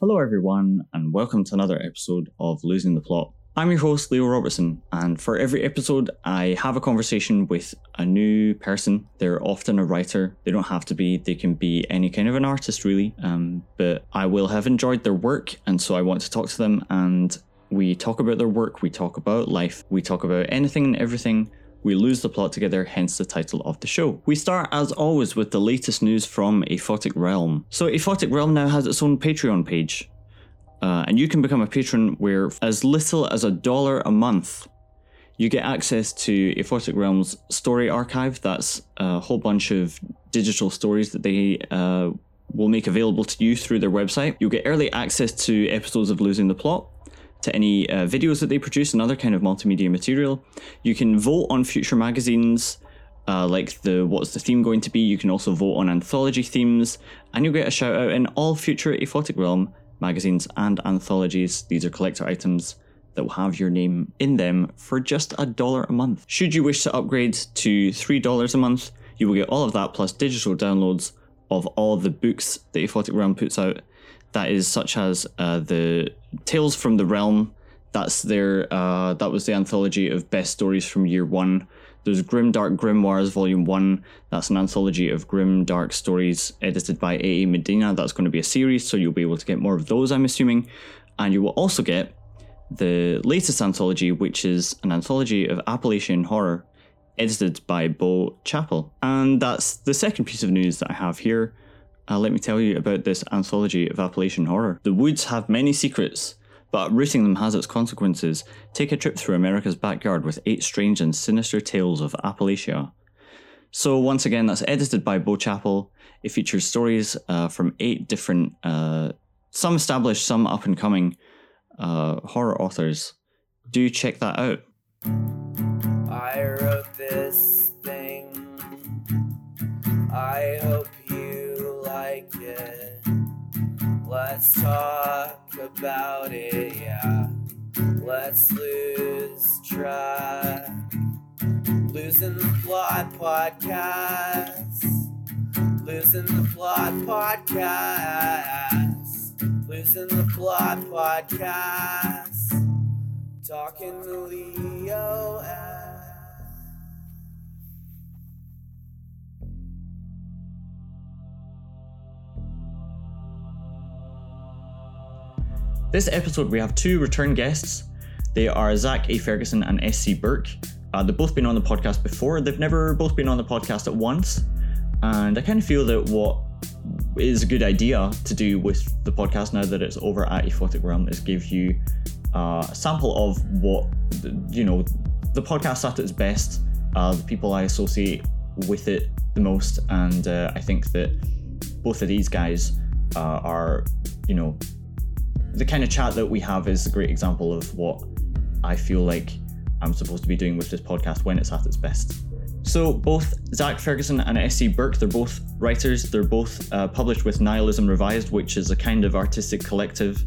Hello, everyone, and welcome to another episode of Losing the Plot. I'm your host, Leo Robertson, and for every episode, I have a conversation with a new person. They're often a writer. They don't have to be, they can be any kind of an artist, really. Um, but I will have enjoyed their work, and so I want to talk to them. And we talk about their work, we talk about life, we talk about anything and everything we lose the plot together, hence the title of the show. We start, as always, with the latest news from Aphotic Realm. So, Aphotic Realm now has its own Patreon page, uh, and you can become a patron where, as little as a dollar a month, you get access to Aphotic Realm's story archive. That's a whole bunch of digital stories that they uh, will make available to you through their website. You'll get early access to episodes of Losing the Plot to any uh, videos that they produce and other kind of multimedia material. You can vote on future magazines, uh, like the what's the theme going to be. You can also vote on anthology themes, and you'll get a shout out in all future Aphotic Realm magazines and anthologies. These are collector items that will have your name in them for just a dollar a month. Should you wish to upgrade to three dollars a month, you will get all of that plus digital downloads of all the books that Aphotic Realm puts out that is such as uh, the Tales from the Realm. That's their uh, that was the anthology of best stories from year one. There's Grim Dark Grimoires Volume One. That's an anthology of grim dark stories edited by A. A. Medina. That's going to be a series, so you'll be able to get more of those, I'm assuming. And you will also get the latest anthology, which is an anthology of Appalachian horror, edited by Bo Chappell. And that's the second piece of news that I have here. Uh, let me tell you about this anthology of Appalachian horror. The woods have many secrets, but rooting them has its consequences. Take a trip through America's backyard with eight strange and sinister tales of Appalachia. So, once again, that's edited by Bo Chappell. It features stories uh, from eight different, uh, some established, some up and coming uh, horror authors. Do check that out. I wrote this thing. I hope Let's talk about it, yeah. Let's lose track. Losing the plot podcast. Losing the plot podcast. Losing the plot podcast. Talking to Leo. This episode, we have two return guests. They are Zach A. Ferguson and S.C. Burke. Uh, they've both been on the podcast before. They've never both been on the podcast at once. And I kind of feel that what is a good idea to do with the podcast now that it's over at Aphotic Realm is give you uh, a sample of what, you know, the podcast at its best, uh, the people I associate with it the most. And uh, I think that both of these guys uh, are, you know, the kind of chat that we have is a great example of what I feel like I'm supposed to be doing with this podcast when it's at its best. So, both Zach Ferguson and S.C. Burke, they're both writers. They're both uh, published with Nihilism Revised, which is a kind of artistic collective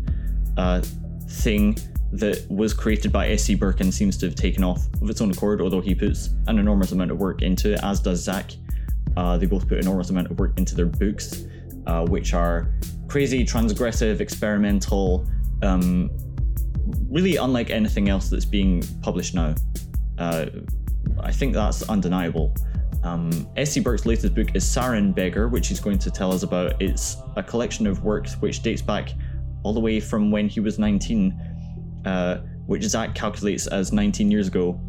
uh, thing that was created by S.C. Burke and seems to have taken off of its own accord, although he puts an enormous amount of work into it, as does Zach. Uh, they both put enormous amount of work into their books, uh, which are crazy, transgressive, experimental, um, really unlike anything else that's being published now. Uh, I think that's undeniable. Um, S.C. Burke's latest book is Sarin Beggar, which he's going to tell us about. It's a collection of works which dates back all the way from when he was 19, uh, which Zach calculates as 19 years ago,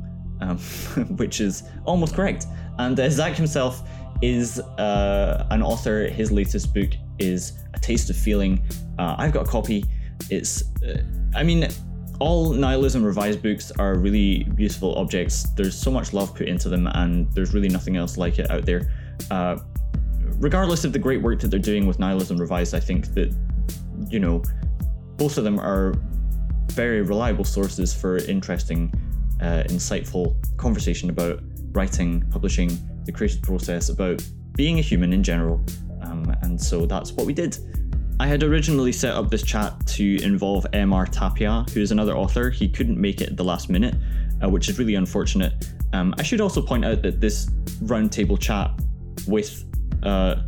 um, which is almost correct. And uh, Zach himself is uh, an author. His latest book is A Taste of Feeling. Uh, I've got a copy. It's, uh, I mean, all nihilism revised books are really beautiful objects. There's so much love put into them, and there's really nothing else like it out there. Uh, regardless of the great work that they're doing with nihilism revised, I think that, you know, both of them are very reliable sources for interesting, uh, insightful conversation about writing, publishing, the creative process, about being a human in general. Um, and so that's what we did. I had originally set up this chat to involve MR Tapia, who is another author. He couldn't make it at the last minute, uh, which is really unfortunate. Um, I should also point out that this roundtable chat with uh,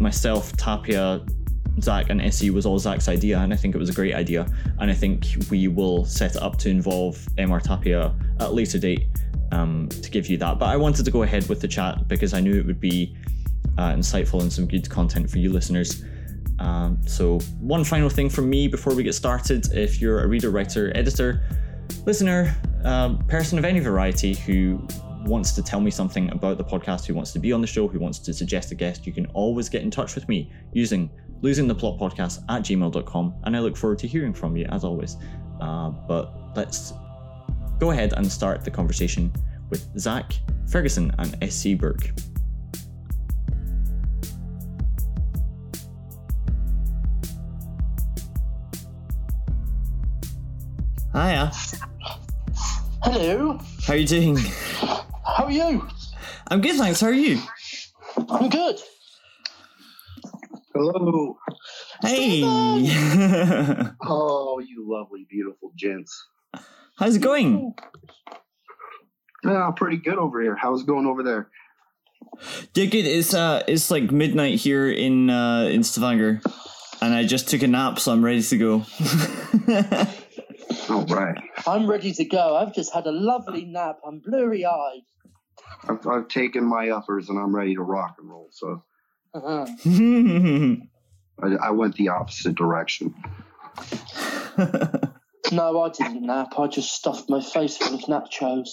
myself, Tapia, Zach and SE was all Zach's idea, and I think it was a great idea. And I think we will set it up to involve MR Tapia at a later date um, to give you that. But I wanted to go ahead with the chat because I knew it would be uh, insightful and some good content for you listeners. Um, so, one final thing from me before we get started if you're a reader, writer, editor, listener, um, person of any variety who wants to tell me something about the podcast, who wants to be on the show, who wants to suggest a guest, you can always get in touch with me using losing the plot podcast at gmail.com. And I look forward to hearing from you as always. Uh, but let's go ahead and start the conversation with Zach Ferguson and SC Burke. Hiya. Hello. How are you doing? How are you? I'm good, thanks. How are you? I'm good. Hello. Hey. Oh, you lovely, beautiful gents. How's it going? Yeah, pretty good over here. How's it going over there? Yeah, good. It's uh, it's like midnight here in uh in Stavanger, and I just took a nap, so I'm ready to go. All right. I'm ready to go. I've just had a lovely nap. I'm blurry eyed. I've, I've taken my uppers and I'm ready to rock and roll. So Uh-huh. I, I went the opposite direction. No, I didn't nap. I just stuffed my face full of nachos.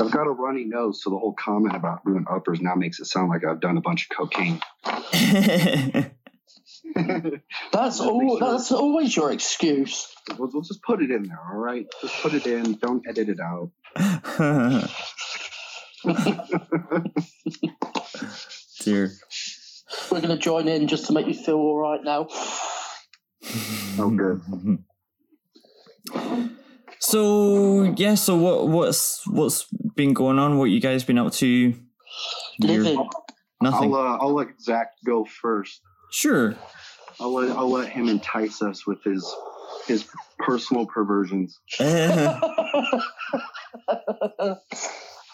I've got a runny nose, so the whole comment about doing uppers now makes it sound like I've done a bunch of cocaine. That's all. makes. That's always your excuse. we'll, we'll just put it in there, all right? Just put it in. Don't edit it out. Dear. We're gonna join in just to make you feel all right now. Oh, good. So yeah, so what what's what's been going on? What you guys been up to? You're- Nothing. I'll, uh, I'll let Zach go first. Sure. I'll let, I'll let him entice us with his his personal perversions.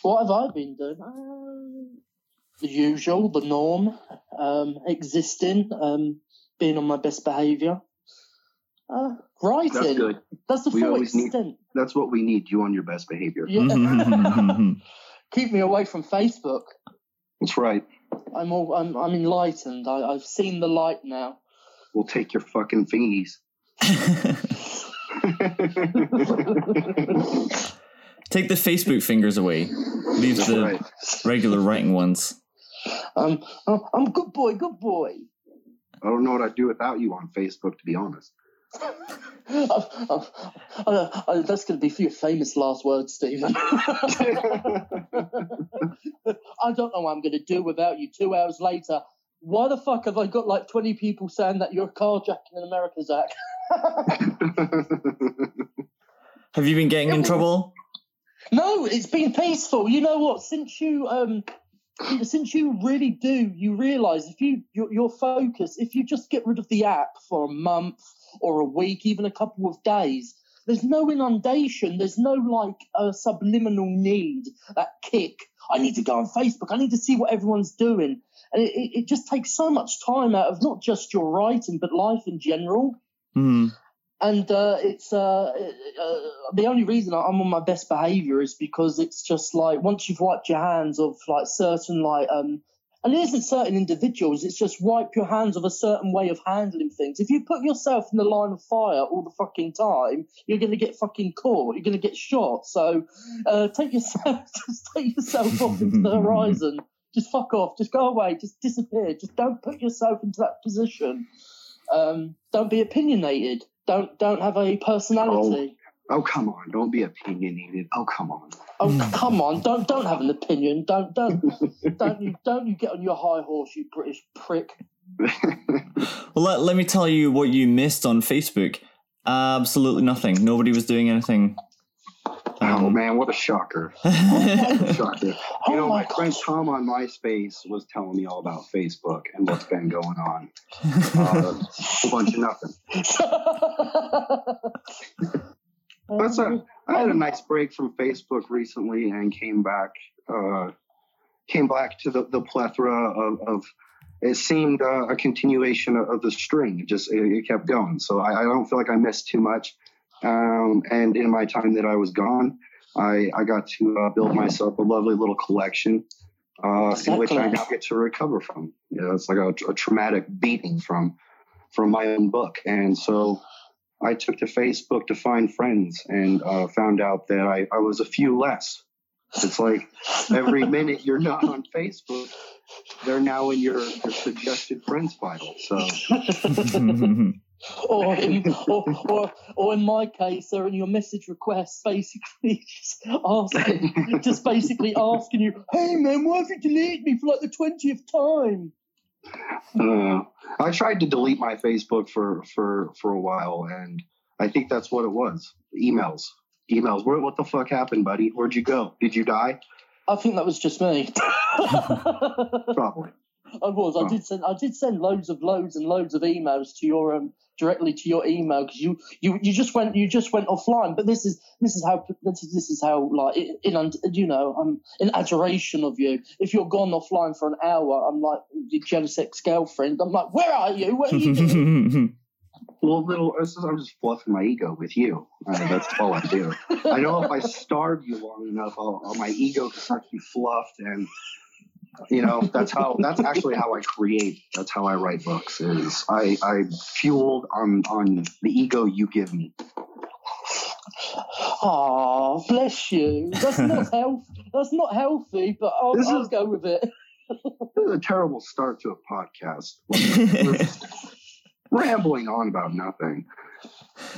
What have I been doing? Uh, the usual, the norm, um, existing, um, being on my best behaviour. Uh, writing. That's good. That's the We full always need- extent. That's what we need. You on your best behavior. Yeah. Keep me away from Facebook. That's right. I'm all. I'm. I'm enlightened. I, I've seen the light now. We'll take your fucking thingies. Take the Facebook fingers away. Leave That's the right. regular writing ones. um. I'm good boy. Good boy. I don't know what I'd do without you on Facebook, to be honest. Uh, uh, uh, that's going to be for your famous last words, Stephen. I don't know what I'm going to do without you. Two hours later, why the fuck have I got like 20 people saying that you're carjacking in America, Zach? Have you been getting in trouble? No, it's been peaceful. You know what? Since you um, since you really do, you realise if you your, your focus, if you just get rid of the app for a month or a week, even a couple of days, there's no inundation. There's no like a subliminal need, that kick. I need to go on Facebook. I need to see what everyone's doing, and it, it, just takes so much time out of not just your writing but life in general Hmm. and uh, it's uh, uh, the only reason I'm on my best behavior is because it's just like once you've wiped your hands of like certain like um and it isn't certain individuals it's just wipe your hands of a certain way of handling things. If you put yourself in the line of fire all the fucking time you're going to get fucking caught you're going to get shot. So uh, take yourself just take yourself off into the horizon. Just fuck off just go away just disappear. Just don't put yourself into that position. Um, don't be opinionated. Don't don't have a personality. oh, come on. Don't be opinionated. Oh, come on. Oh, come on! Don't don't have an opinion. Don't don't don't you don't you get on your high horse, you British prick. Well, let, let me tell you what you missed on Facebook. Absolutely nothing. Nobody was doing anything. oh, Um, man. What a shocker. Shocker. Oh You know, my my friend. Tom on MySpace was telling me all about Facebook and what's been going on. Uh, a bunch of nothing. That's a, I had a nice break from Facebook recently and came back, uh, came back to the, the plethora of, of it seemed uh, a continuation of, of the string. It just it, it kept going. So I, I don't feel like I missed too much. Um, and in my time that I was gone, I, I got to uh, build myself a lovely little collection, uh, in which I now get to recover from. You know, it's like a, a traumatic beating from from my own book, and so I took to Facebook to find friends and uh, found out that I, I was a few less. It's like every minute you're not on Facebook, they're now in your, your suggested friends file. So or, in, or, or, or in my case, they're in your message requests, basically just asking, just basically asking you, "Hey man, why have you deleted me for like the twentieth time?" Uh, I tried to delete my Facebook for, for, for a while, and I think that's what it was. Emails. Emails. What, what the fuck happened, buddy? Where'd you go? Did you die? I think that was just me. Probably. I was. I did send. I did send loads of loads and loads of emails to your um directly to your email because you you you just went you just went offline. But this is this is how this is, this is how like in, in you know I'm in adoration of you. If you're gone offline for an hour, I'm like your jealous ex girlfriend. I'm like, where are you? What are you doing? Well, little, I'm just fluffing my ego with you. I mean, that's all I do. I know if I starve you long enough, I'll, I'll- my ego can start to be fluffed, and you know that's how that's actually how I create. That's how I write books. Is I I fueled on on the ego you give me. Oh, bless you. That's not health. That's not healthy. But I'll, This I'll is- go with it. This is a terrible start to a podcast. We're rambling on about nothing.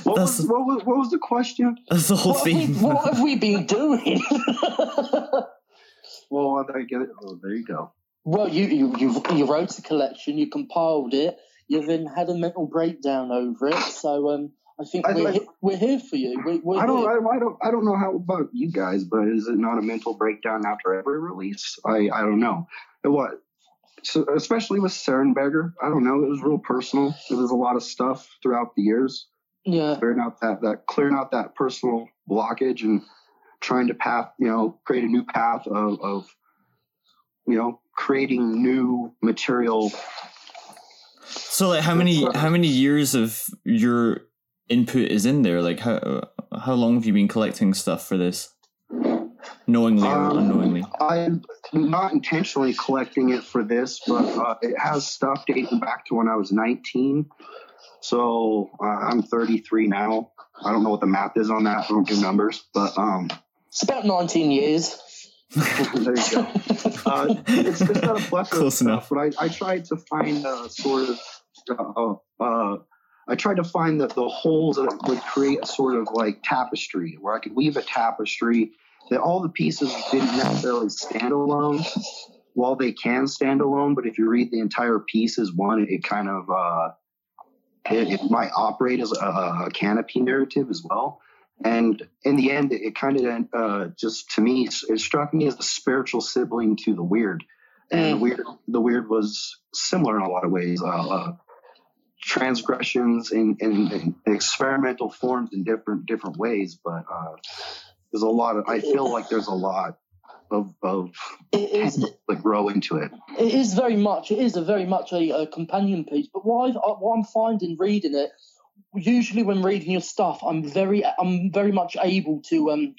What was, what was what was the question? That's the whole What have, we, what have we been doing? Well, I don't get it. Oh, there you go. Well, you, you you you wrote a collection, you compiled it, you then had a mental breakdown over it. So um, I think I- we're he- we're here for you. We, we're I don't, here. I, I don't, I don't know how about you guys, but is it not a mental breakdown after every release? I, I don't know. What, so especially with Serenberger, I don't know. It was real personal. There was a lot of stuff throughout the years, Yeah, clearing out that, that clearing out that personal blockage and trying to path, you know, create a new path of, of, you know, creating new material. So like how many how many years of your input is in there? Like how how long have you been collecting stuff for this? Knowingly or Um, unknowingly? I'm not intentionally collecting it for this, but uh, it has stuff dating back to when I was 19. So uh, I'm 33 now. I don't know what the math is on that. I don't do numbers, but um, it's about 19 years. there you go. Uh, it's, it's not a plethora Close of enough. but I, I tried to find a sort of, uh, uh, I tried to find the, the holes that would create a sort of like tapestry where I could weave a tapestry that all the pieces didn't necessarily stand alone. While they can stand alone, but if you read the entire piece as one, it, it kind of uh, it, it might operate as a, a canopy narrative as well. And in the end, it kind of uh, just to me, it struck me as a spiritual sibling to the weird. And the Mm. weird, the weird was similar in a lot of ways. Uh, uh, transgressions in, in, in experimental forms in different different ways, but uh, there's a lot of. I feel like there's a lot of of It is that grow into it. it is very much it is a very much a, a companion piece. But what I've, uh, what I'm finding reading it, usually when reading your stuff, I'm very I'm very much able to um.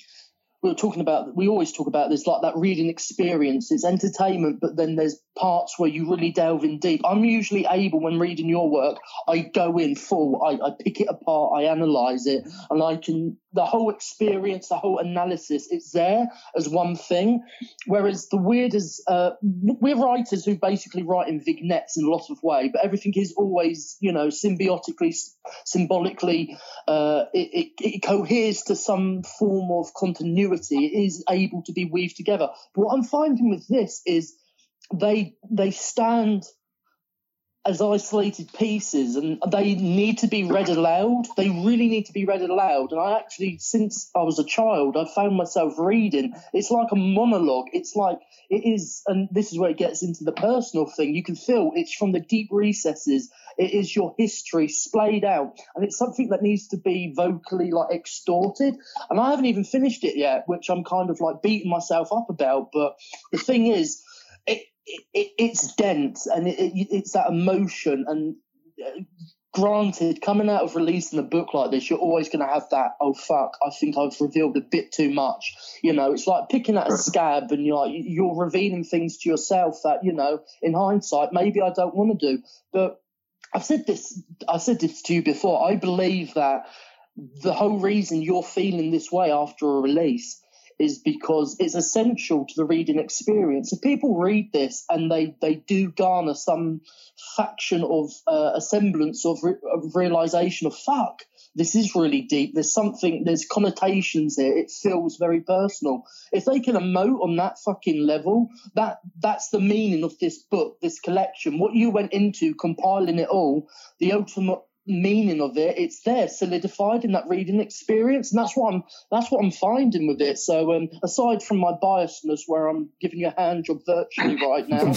We were talking about. We always talk about this, like that reading experience. It's entertainment, but then there's parts where you really delve in deep. I'm usually able when reading your work. I go in full. I, I pick it apart. I analyze it, and I can the whole experience, the whole analysis. It's there as one thing. Whereas the weird is, uh, we're writers who basically write in vignettes in a lot of way, but everything is always, you know, symbiotically, symbolically, uh, it, it, it coheres to some form of continuity. It is able to be weaved together. But what I'm finding with this is they they stand as isolated pieces and they need to be read aloud. They really need to be read aloud. And I actually, since I was a child, I found myself reading. It's like a monologue. It's like it is, and this is where it gets into the personal thing. You can feel it's from the deep recesses. It is your history splayed out, and it's something that needs to be vocally like extorted. And I haven't even finished it yet, which I'm kind of like beating myself up about. But the thing is, it, it, it, it's dense and it, it, it's that emotion and uh, granted coming out of releasing a book like this you're always going to have that oh fuck i think i've revealed a bit too much. You know it's like picking at a scab and you're like you're revealing things to yourself that you know in hindsight maybe i don't want to do. But i've said this i said this to you before. I believe that the whole reason you're feeling this way after a release is because it's essential to the reading experience. If people read this and they, they do garner some faction of uh, a semblance of, re- of realization of fuck, this is really deep. There's something, there's connotations here. It feels very personal. If they can emote on that fucking level, that that's the meaning of this book, this collection. What you went into compiling it all, the ultimate meaning of it. It's there solidified in that reading experience and that's what i'm that's what i'm finding with it. So um, aside from my biasness where i'm giving you a hand job virtually right now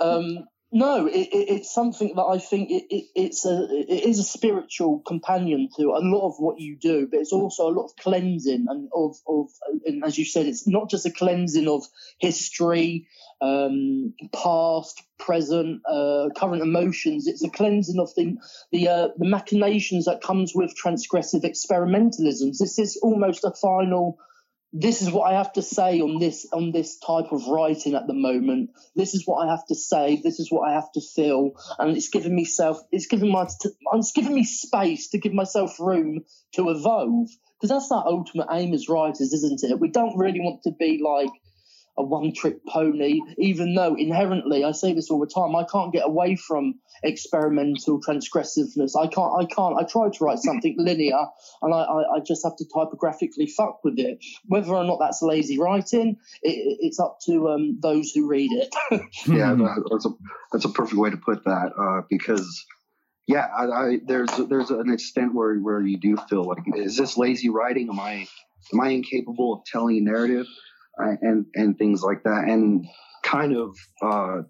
um, no, it, it, it's something that I think it, it's a it is a spiritual companion to a lot of what you do, but it's also a lot of cleansing and of of and as you said, it's not just a cleansing of history, um, past, present, uh, current emotions. It's a cleansing of the the uh, the machinations that comes with transgressive experimentalisms. This is almost a final this is what I have to say on this on this type of writing at the moment. This is what I have to say. This is what I have to feel, and it's giving me self. It's giving my. It's giving me space to give myself room to evolve because that's our ultimate aim as writers, isn't it? We don't really want to be like a one trick pony, even though inherently, I say this all the time, I can't get away from experimental transgressiveness. I can't, I can't, I try to write something linear and I, I, I just have to typographically fuck with it. Whether or not that's lazy writing, it, it's up to um, those who read it. yeah, that's a, that's a perfect way to put that uh, because yeah, I, I, there's there's an extent where where you do feel like is this lazy writing? Am I am I incapable of telling a narrative? And and things like that. And kind of uh,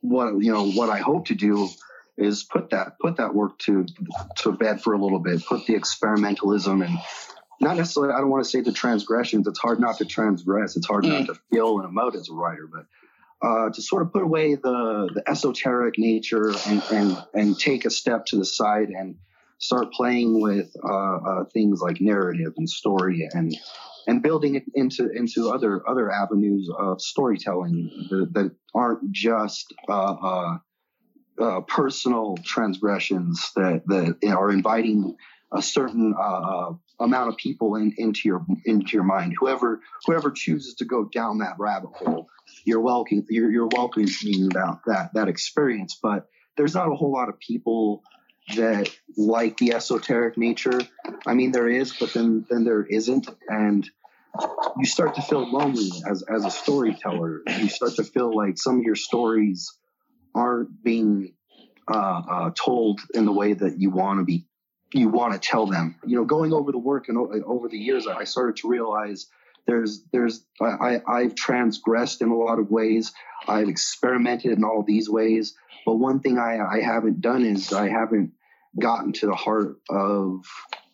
what you know what I hope to do is put that put that work to to bed for a little bit. Put the experimentalism and not necessarily. I don't want to say the transgressions. It's hard not to transgress. It's hard mm. not to feel and emote as a writer, but. Uh, to sort of put away the, the esoteric nature and, and, and take a step to the side and start playing with uh, uh, things like narrative and story and and building it into into other other avenues of storytelling that, that aren't just uh, uh, uh, personal transgressions that that are inviting a certain uh, uh, amount of people in, into your into your mind. Whoever whoever chooses to go down that rabbit hole, you're welcome. You're, you're welcoming about that that experience. But there's not a whole lot of people that like the esoteric nature. I mean, there is, but then then there isn't, and you start to feel lonely as as a storyteller. You start to feel like some of your stories aren't being uh, uh, told in the way that you want to be. You want to tell them. You know, going over the work and over the years, I started to realize there's there's I, I've transgressed in a lot of ways. I've experimented in all these ways, but one thing I, I haven't done is I haven't gotten to the heart of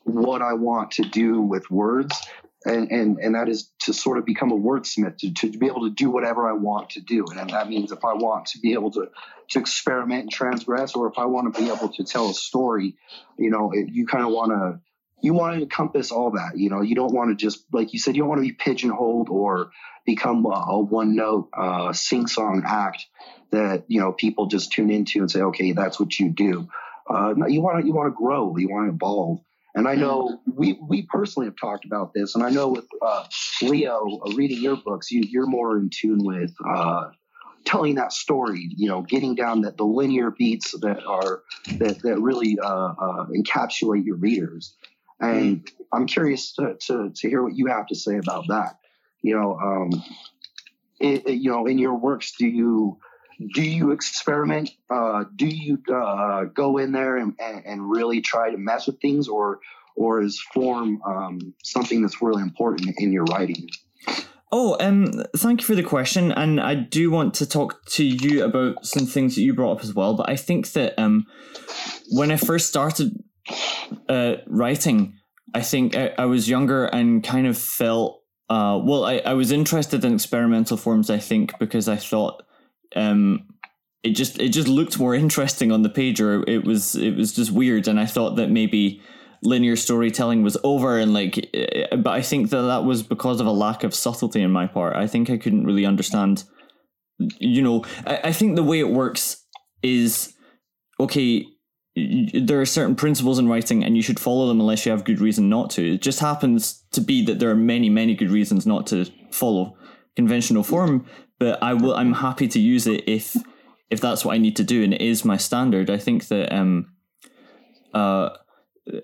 what I want to do with words. And, and and that is to sort of become a wordsmith to, to be able to do whatever I want to do. And that means if I want to be able to to experiment and transgress or if I want to be able to tell a story you know it, you kind of want to you want to encompass all that you know you don't want to just like you said you don't want to be pigeonholed or become a, a one note uh, sing song act that you know people just tune into and say okay that's what you do uh, you want to you want to grow you want to evolve and I know we we personally have talked about this, and I know with uh, Leo uh, reading your books, you you're more in tune with uh, telling that story. You know, getting down that the linear beats that are that that really uh, uh, encapsulate your readers. And I'm curious to, to, to hear what you have to say about that. You know, um, it, it, you know, in your works, do you do you experiment? Uh, do you uh, go in there and, and, really try to mess with things, or or is form um, something that's really important in your writing? Oh, um, thank you for the question, and I do want to talk to you about some things that you brought up as well. But I think that um, when I first started uh, writing, I think I, I was younger and kind of felt uh, well. I, I was interested in experimental forms. I think because I thought um, it just it just looked more interesting on the page, or it was it was just weird, and I thought that maybe linear storytelling was over and like eh, but i think that that was because of a lack of subtlety in my part i think i couldn't really understand you know i, I think the way it works is okay there are certain principles in writing and you should follow them unless you have good reason not to. It just happens to be that there are many many good reasons not to follow conventional form but i will i'm happy to use it if if that's what i need to do and it is my standard. I think that um uh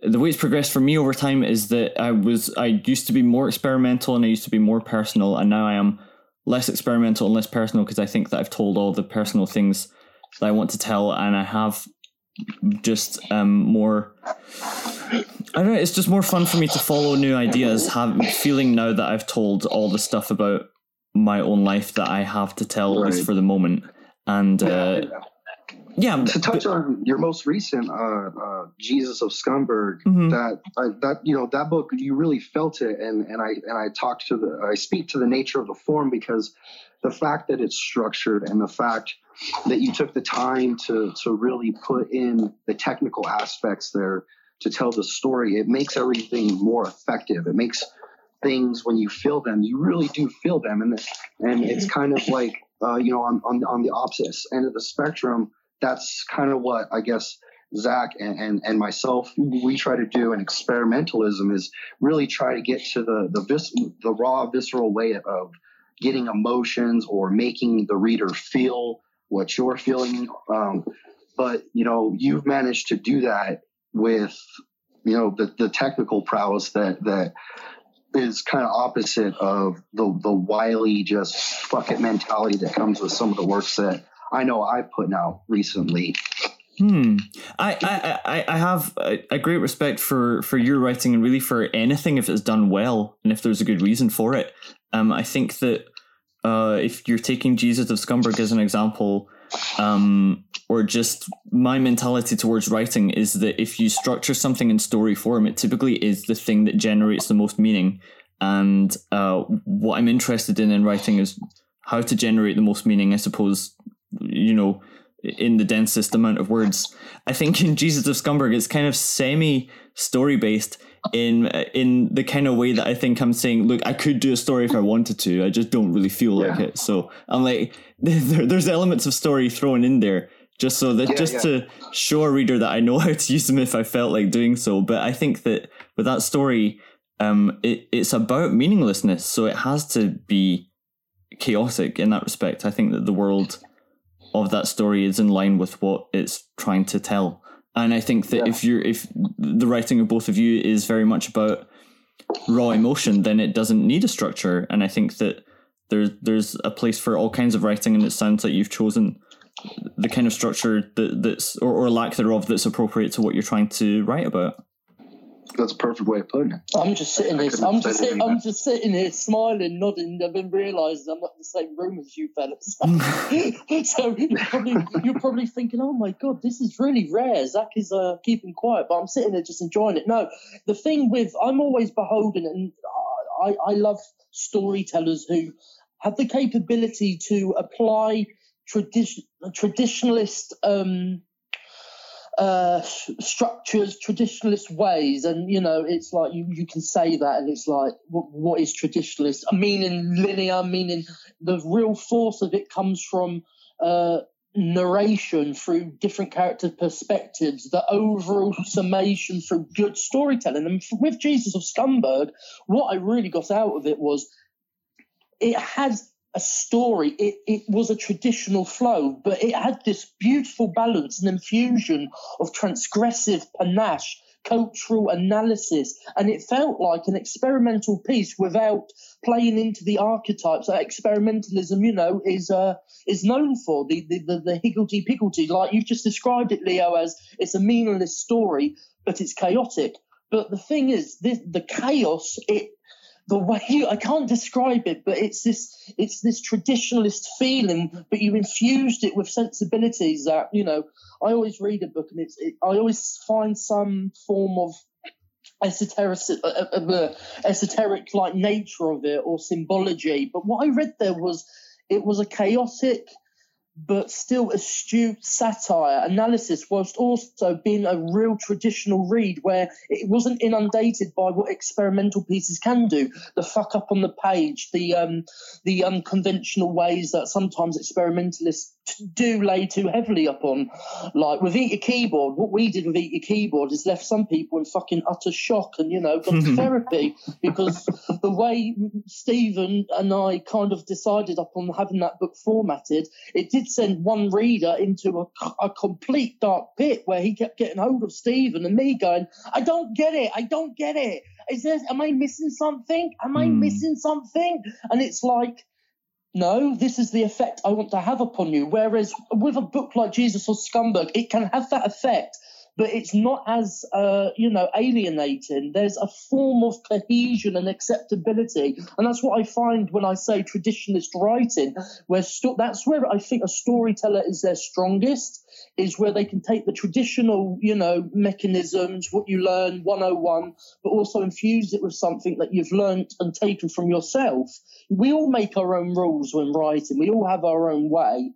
the way it's progressed for me over time is that I was I used to be more experimental and I used to be more personal and now I am less experimental and less personal because I think that I've told all the personal things that I want to tell and I have just um more I don't know it's just more fun for me to follow new ideas have feeling now that I've told all the stuff about my own life that I have to tell at least Right. for the moment and uh yeah to touch on your most recent uh, uh, Jesus of Scumberg, Mhm. that I, that you know that book you really felt it, and and I and I talked to the I speak to the nature of the form because the fact that it's structured and the fact that you took the time to to really put in the technical aspects there to tell the story, it makes everything more effective. It makes things when you feel them, you really do feel them, and and it's kind of like uh, you know on, on on the opposite end of the spectrum that's kind of what I guess Zach and, and, and myself we try to do in experimentalism is really try to get to the the vis- the raw visceral way of getting emotions or making the reader feel what you're feeling. Um, but you know you've managed to do that with you know the the technical prowess that that is kind of opposite of the the wily just fuck it mentality that comes with some of the works that I know I've put out recently. Hmm. I, I, I, have a great respect for, for your writing and really for anything if it's done well and if there's a good reason for it. Um, I think that uh, if you're taking Jesus of Scumberg as an example, um, or just my mentality towards writing is that if you structure something in story form, it typically is the thing that generates the most meaning. And uh, what I'm interested in in writing is how to generate the most meaning, I suppose, you know, in the densest amount of words. I think in Jesus of Scumberg, it's kind of semi story based in in the kind of way that I think I'm saying, look, I could do a story if I wanted to. I just don't really feel like it. So I'm like, there, there's elements of story thrown in there just so that Yeah, just yeah. to show a reader that I know how to use them if I felt like doing so. But I think that with that story, um, it, it's about meaninglessness, so it has to be chaotic in that respect. I think that the world of that story is in line with what it's trying to tell. And I think that Yeah. if you're if the writing of both of you is very much about raw emotion, then it doesn't need a structure. And I think that there's there's a place for all kinds of writing, and it sounds like you've chosen the kind of structure that that's or, or lack thereof that's appropriate to what you're trying to write about. That's a perfect way of putting it. I'm just sitting I here. couldn't I'm have just said sitting. I'm just sitting here, smiling, nodding, and then realising I'm not in the same room as you fellas. so you're probably you're probably thinking, "Oh my god, this is really rare." Zach is uh, keeping quiet, but I'm sitting there just enjoying it. No, the thing with I'm always beholden, and I, I love storytellers who have the capability to apply tradition traditionalist. Um, uh, structures, traditionalist ways, and you know, it's like you, you can say that, and it's like, what, what is traditionalist? I meaning linear, meaning the real force of it comes from uh, narration through different character perspectives, the overall summation through good storytelling. And with Jesus of Scumberg, what I really got out of it was it has a story. It, it was a traditional flow, but it had this beautiful balance and infusion of transgressive panache, cultural analysis, and it felt like an experimental piece without playing into the archetypes that experimentalism, you know, is uh, is known for. The the the, the higgledy piggledy, like you've just described it, Leo, as it's a meaningless story, but it's chaotic. But the thing is, this, the chaos, it the way you, I can't describe it, but it's this it's this traditionalist feeling, but you infused it with sensibilities that you know. I always read a book, and it's it, I always find some form of esoteric uh, uh, uh, esoteric like nature of it or symbology. But what I read there was it was a chaotic but still astute satire, analysis, whilst also being a real traditional read where it wasn't inundated by what experimental pieces can do. The fuck up on the page, the um, the unconventional ways that sometimes experimentalists do lay too heavily upon. Like with Eat Your Keyboard, what we did with Eat Your Keyboard is left some people in fucking utter shock and, you know, gone to therapy because the way Stephen and I kind of decided upon having that book formatted, it did send one reader into a, a complete dark pit where he kept getting hold of Stephen and me going, I don't get it. I don't get it. Is there, am I missing something? Am I Hmm. missing something? And it's like, no, this is the effect I want to have upon you. Whereas with a book like Jesus of Scumberg, it can have that effect, but it's not as, uh, you know, alienating. There's a form of cohesion and acceptability. And that's what I find when I say traditionalist writing, where sto- that's where I think a storyteller is their strongest, is where they can take the traditional, you know, mechanisms, what you learn 101, but also infuse it with something that you've learnt and taken from yourself we all make our own rules when writing. We all have our own way.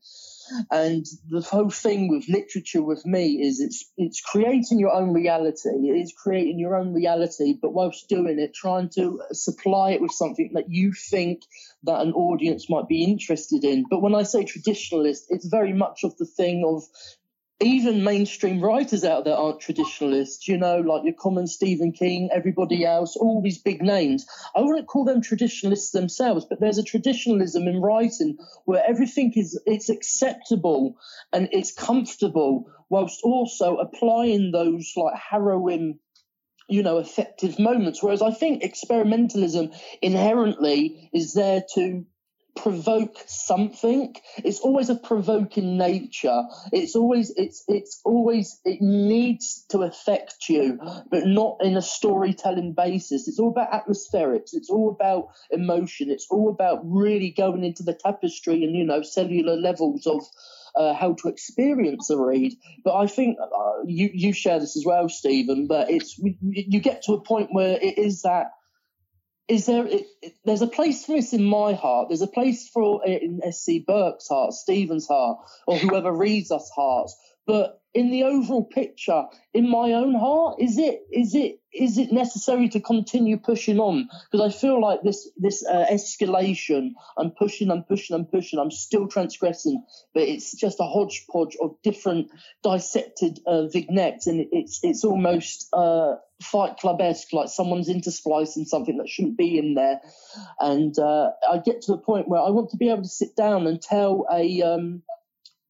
And the whole thing with literature with me is it's it's creating your own reality. It is creating your own reality, but whilst doing it, trying to supply it with something that you think that an audience might be interested in. But when I say traditionalist, it's very much of the thing of even mainstream writers out there aren't traditionalists, you know, like your common Stephen King, everybody else, all these big names. I wouldn't call them traditionalists themselves, but there's a traditionalism in writing where everything is it's acceptable and it's comfortable, whilst also applying those like harrowing you know, effective moments. Whereas I think experimentalism inherently is there to provoke something. It's always a provoking nature. It's always it's it's always it needs to affect you, but not in a storytelling basis. It's all about atmospherics. It's all about emotion. It's all about really going into the tapestry and you know cellular levels of uh, how to experience a read. But I think uh, you you share this as well, Stephen. But it's you get to a point where it is that is there it, it- there's a place for this in my heart. There's a place for it in sc burke's heart stephen's heart or whoever reads us hearts but in the overall picture in my own heart is it is it is it necessary to continue pushing on because i feel like this this uh, escalation i'm pushing i'm pushing i'm pushing i'm still transgressing but it's just a hodgepodge of different dissected uh, vignettes and it's it's almost uh fight club esque, like someone's intersplicing something that shouldn't be in there. And uh, I get to the point where I want to be able to sit down and tell a um,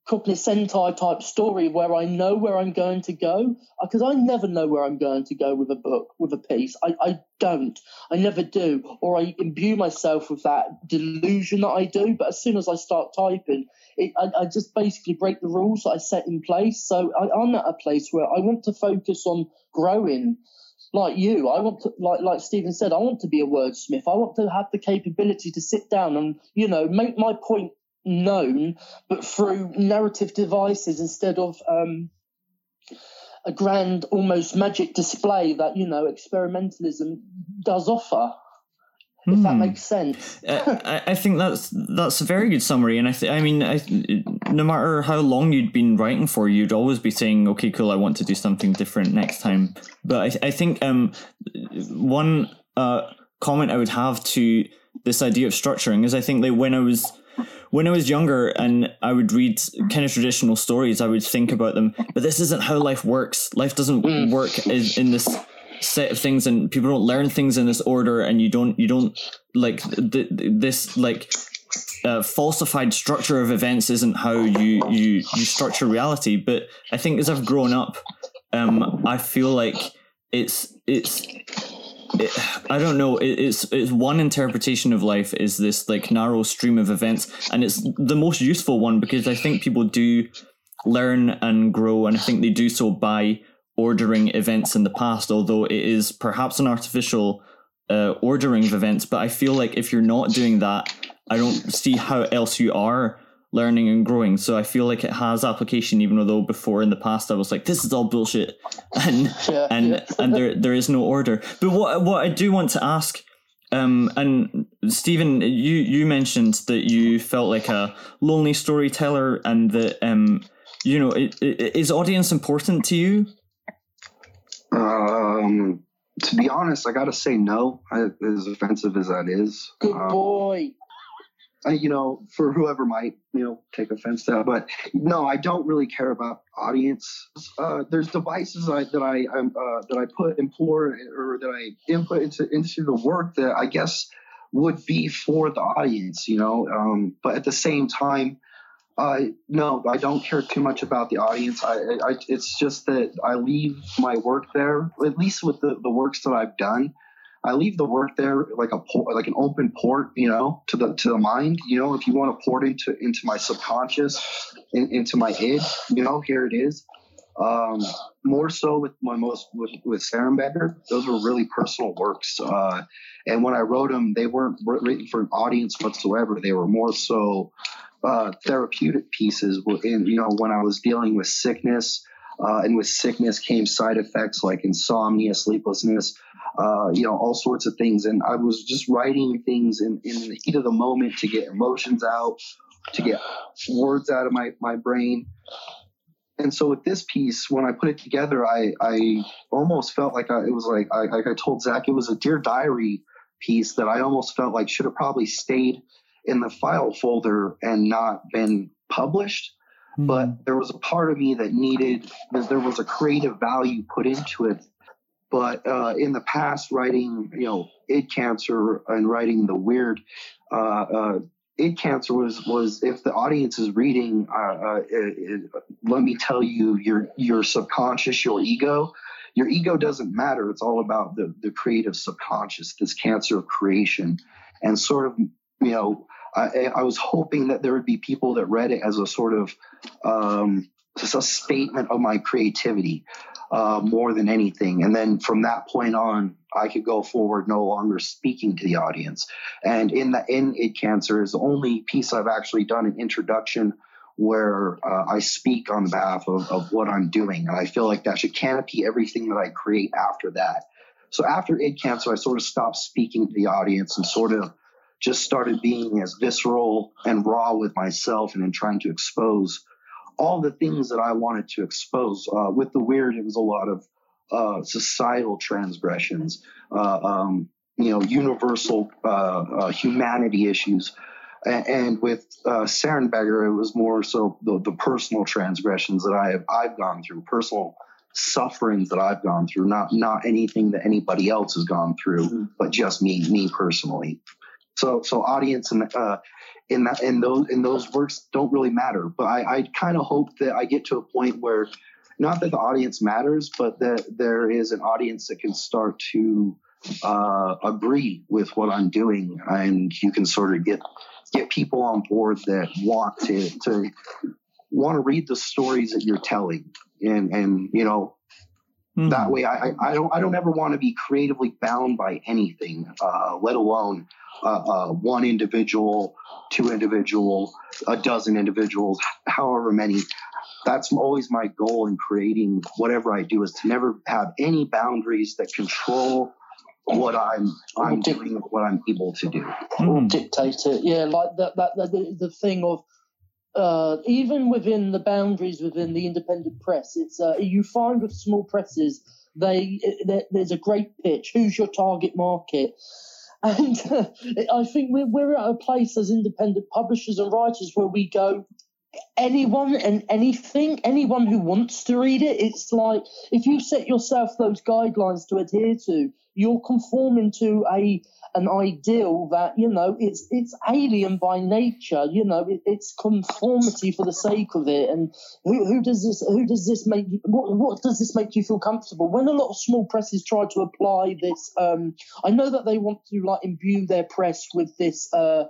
Sentai type story where I know where I'm going to go. Uh, because I never know where I'm going to go with a book, with a piece. I, I don't. I never do. Or I imbue myself with that delusion that I do. But as soon as I start typing, it, I, I just basically break the rules that I set in place. So I, I'm at a place where I want to focus on growing like you, I want to, like like Stephen said, I want to be a wordsmith. I want to have the capability to sit down and you know make my point known, but through narrative devices instead of um, a grand, almost magic display that you know experimentalism does offer. If that Hmm. makes sense. Uh, I, I think that's that's a very good summary, and I th- I mean, I, no matter how long you'd been writing for, you'd always be saying, "Okay, cool, I want to do something different next time." But I, I think um, one uh, comment I would have to this idea of structuring is I think that when I was when I was younger and I would read kind of traditional stories, I would think about them. But this isn't how life works. Life doesn't Mm. work in, in this set of things, and people don't learn things in this order, and you don't you don't like th- th- this like uh, falsified structure of events isn't how you you you structure reality. But I think as I've grown up, um, I feel like it's it's. It, I don't know. It, it's it's one interpretation of life is this like narrow stream of events, and it's the most useful one because I think people do learn and grow, and I think they do so by ordering events in the past. Although it is perhaps an artificial uh, ordering of events, but I feel like if you're not doing that, I don't see how else you are learning and growing. So I feel like it has application, even though before in the past I was like, this is all bullshit, and Yeah, and yeah. and there there is no order. But what what I do want to ask Um, and Stephen, you you mentioned that you felt like a lonely storyteller, and that um, you know, i- i- is audience important to you? Um, to be honest, I gotta say no. I, as offensive as that is, Good Um, boy. I, you know, for whoever might, you know, take offense to that, but no, I don't really care about audience. Uh, there's devices I, that I uh, that I put implore or that I input into into the work that I guess would be for the audience, you know. Um, but at the same time, uh, no, I don't care too much about the audience. I, I, it's just that I leave my work there, at least with the, the works that I've done. I leave the work there like a por- like an open port, you know, to the to the mind. You know, if you want to port into into my subconscious, in, into my id, you know, here it is. Um, more so with my most with, with Sarenberger, those were really personal works. Uh, and when I wrote them, they weren't written for an audience whatsoever. They were more so uh, therapeutic pieces. You know, when I was dealing with sickness, uh, and with sickness came side effects like insomnia, sleeplessness, uh, you know, all sorts of things. And I was just writing things in, in the heat of the moment to get emotions out, to get words out of my, my brain. And so with this piece, when I put it together, I, I almost felt like I, it was like, I, like I told Zach, it was a Dear Diary piece that I almost felt like should have probably stayed in the file folder and not been published but there was a part of me that needed there was a creative value put into it but uh, in the past writing you know id cancer and writing the weird uh, uh, id cancer was was if the audience is reading uh, uh, it, it, let me tell you your your subconscious your ego. Your ego doesn't matter. It's all about the the creative subconscious this cancer of creation. And sort of you know I, I was hoping that there would be people that read it as a sort of um, a statement of my creativity uh, more than anything. And then from that point on, I could go forward no longer speaking to the audience. And in the in id cancer is the only piece I've actually done an introduction where uh, I speak on behalf of, of what I'm doing. And I feel like that should canopy everything that I create after that. So after id cancer, I sort of stopped speaking to the audience and sort of just started being as visceral and raw with myself and in trying to expose all the things that I wanted to expose. Uh, with the weird, it was a lot of uh, societal transgressions, uh, um, you know, universal uh, uh, humanity issues. And, and with uh, Sarenberger, it was more so the, the personal transgressions that I have I've gone through, personal sufferings that I've gone through, not not anything that anybody else has gone through, but just me, me personally. So so audience and uh, in that in those in those works don't really matter. But I, I kind of hope that I get to a point where not that the audience matters, but that there is an audience that can start to uh, agree with what I'm doing, and you can sort of get get people on board that want to to want to read the stories that you're telling, and and you know Mhm. that way I, I I don't I don't ever want to be creatively bound by anything, uh, let alone uh, uh, one individual, two individual, a dozen individuals, however many. That's always my goal in creating whatever I do is to never have any boundaries that control what I'm I'm doing, what I'm able to do. Mhm. dictate it. Yeah, like that. That, that the, the thing of uh, even within the boundaries within the independent press, it's uh, you find with small presses they there, there's a great pitch. Who's your target market? And uh, I think we're we're at a place as independent publishers and writers where we go. Anyone and anything, anyone who wants to read it, it's like if you set yourself those guidelines to adhere to, you're conforming to a an ideal that you know it's it's alien by nature you know it, it's conformity for the sake of it. And who, who does this who does this make you, what, what does this make you feel comfortable? When a lot of small presses try to apply this um i know that they want to like imbue their press with this uh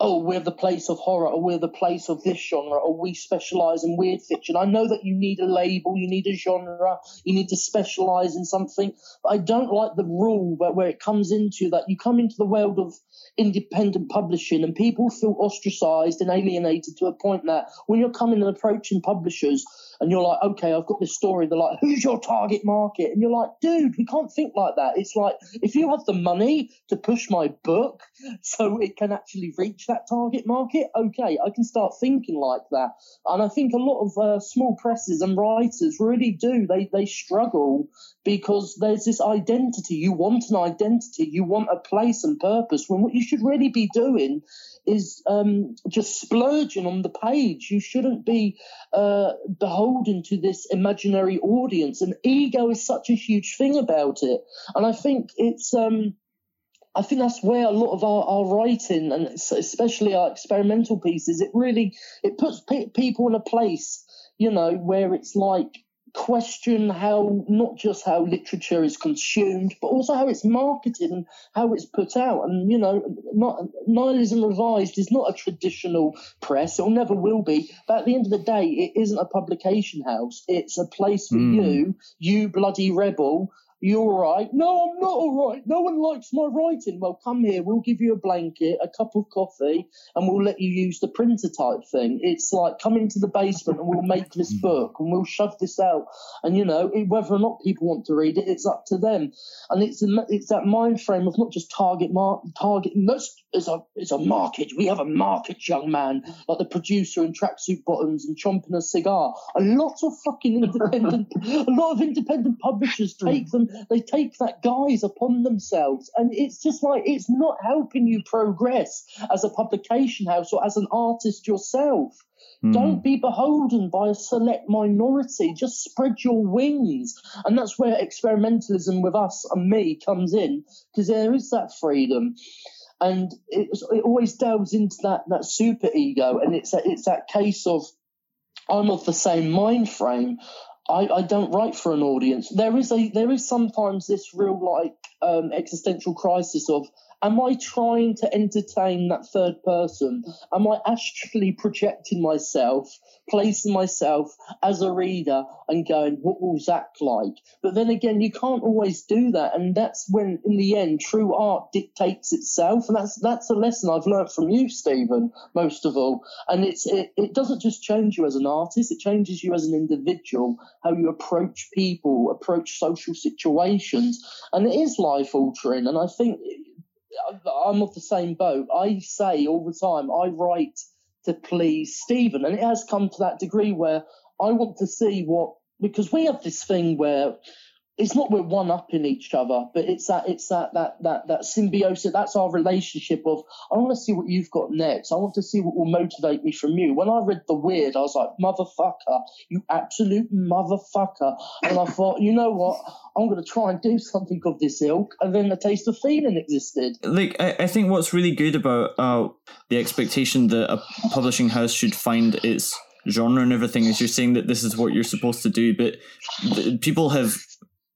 oh, we're the place of horror, or we're the place of this genre, or we specialize in weird fiction. I know that you need a label, you need a genre, you need to specialize in something. But I don't like the rule where, where it comes into that you come into the world of independent publishing and people feel ostracized and alienated to a point that when you're coming and approaching publishers, and you're like, okay, I've got this story. They're like, who's your target market? And you're like, dude, we can't think like that. It's like if you have the money to push my book so it can actually reach that target market, okay, I can start thinking like that. And I think a lot of uh, small presses and writers really do. They they struggle because there's this identity. You want an identity. You want a place and purpose. When what you should really be doing is um, just splurging on the page. You shouldn't be uh, beholden to this imaginary audience. And ego is such a huge thing about it. And I think it's. Um, I think that's where a lot of our, our writing and especially our experimental pieces, it really it puts pe- people in a place, you know, where it's like question how not just how literature is consumed, but also how it's marketed and how it's put out. And you know, not nihilism revised is not a traditional press; it never will be. But at the end of the day, it isn't a publication house. It's a place for Mm. you, you bloody rebel. You all right? No, I'm not all right. No one likes my writing. Well, come here. We'll give you a blanket, a cup of coffee, and we'll let you use the printer type thing. It's like come into the basement and we'll make this hmm. book and we'll shove this out. And you know, whether or not people want to read it, it's up to them. And it's a, it's that mind frame of not just target mar- target. Let's it's a it's a market. We have a market, young man, like the producer in tracksuit bottoms and chomping a cigar. A lot of fucking independent, a lot of independent publishers hmm. take them. They take that guise upon themselves, and it's just like it's not helping you progress as a publication house or as an artist yourself. Mm. Don't be beholden by a select minority. Just spread your wings. And that's where experimentalism with us and me comes in, because there is that freedom. And it, it always delves into that, that super ego. And it's, that it's that case of I'm of the same mind frame. I, I don't write for an audience. There is a there is sometimes this real like um, existential crisis of am I trying to entertain that third person? Am I astrally projecting myself, placing myself as a reader and going, what will Zach like? But then again, you can't always do that, and that's when, in the end, true art dictates itself, and that's that's a lesson I've learned from you, Stephen, most of all. And it's it, it doesn't just change you as an artist; it changes you as an individual, how you approach people, approach social situations, and it is life altering. And I think I'm of the same boat. I say all the time, I write to please Stephen, and it has come to that degree where I want to see what because we have this thing where it's not we're one up in each other, but it's that it's that that that that symbiosis. That's our relationship of I want to see what you've got next. I want to see what will motivate me from you. When I read the weird, I was like, motherfucker, you absolute motherfucker. And I thought, you know what? I'm going to try and do something of this ilk. And then the taste of feeling existed. like I, I think what's really good about uh, the expectation that a publishing house should find its genre and everything is you're saying that this is what you're supposed to do but th- people have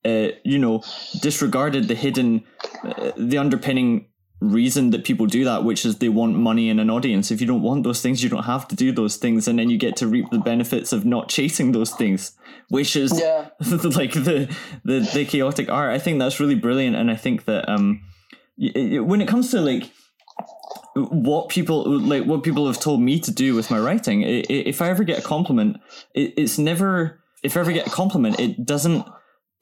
uh, you know disregarded the hidden uh, the underpinning reason that people do that which is they want money and an audience if you don't want those things you don't have to do those things and then you get to reap the benefits of not chasing those things which is Yeah. like the, the the chaotic art. I think that's really brilliant, and I think that um, y- when it comes to like what people like what people have told me to do with my writing, i- i- if I ever get a compliment, it, it's never. If I ever get a compliment, it doesn't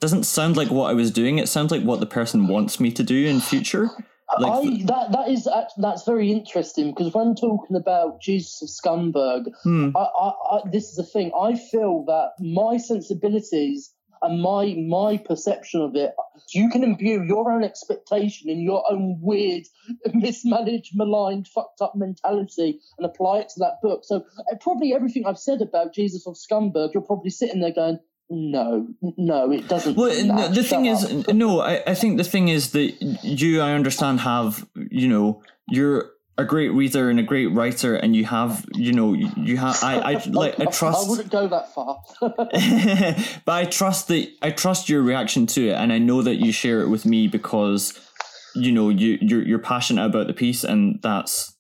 doesn't sound like what I was doing. It sounds like what the person wants me to do in future. Like I, that that is that's very interesting because when talking about Jesus of Scumberg, hmm, I, I, this is the thing. I feel that my sensibilities and my my perception of it, you can imbue your own expectation in your own weird, mismanaged, maligned, fucked up mentality and apply it to that book. So uh, probably everything I've said about Jesus of Scumberg, you're probably sitting there going. No, no, it doesn't. Well, the shut thing up." is, no, I, I think the thing is that you, I understand, have you know, you're a great reader and a great writer, and you have, you know, you have, I, I like, I I trust, wouldn't go that far. but I trust that I trust your reaction to it, and I know that you share it with me because, you know, you you're you're passionate about the piece, and that's.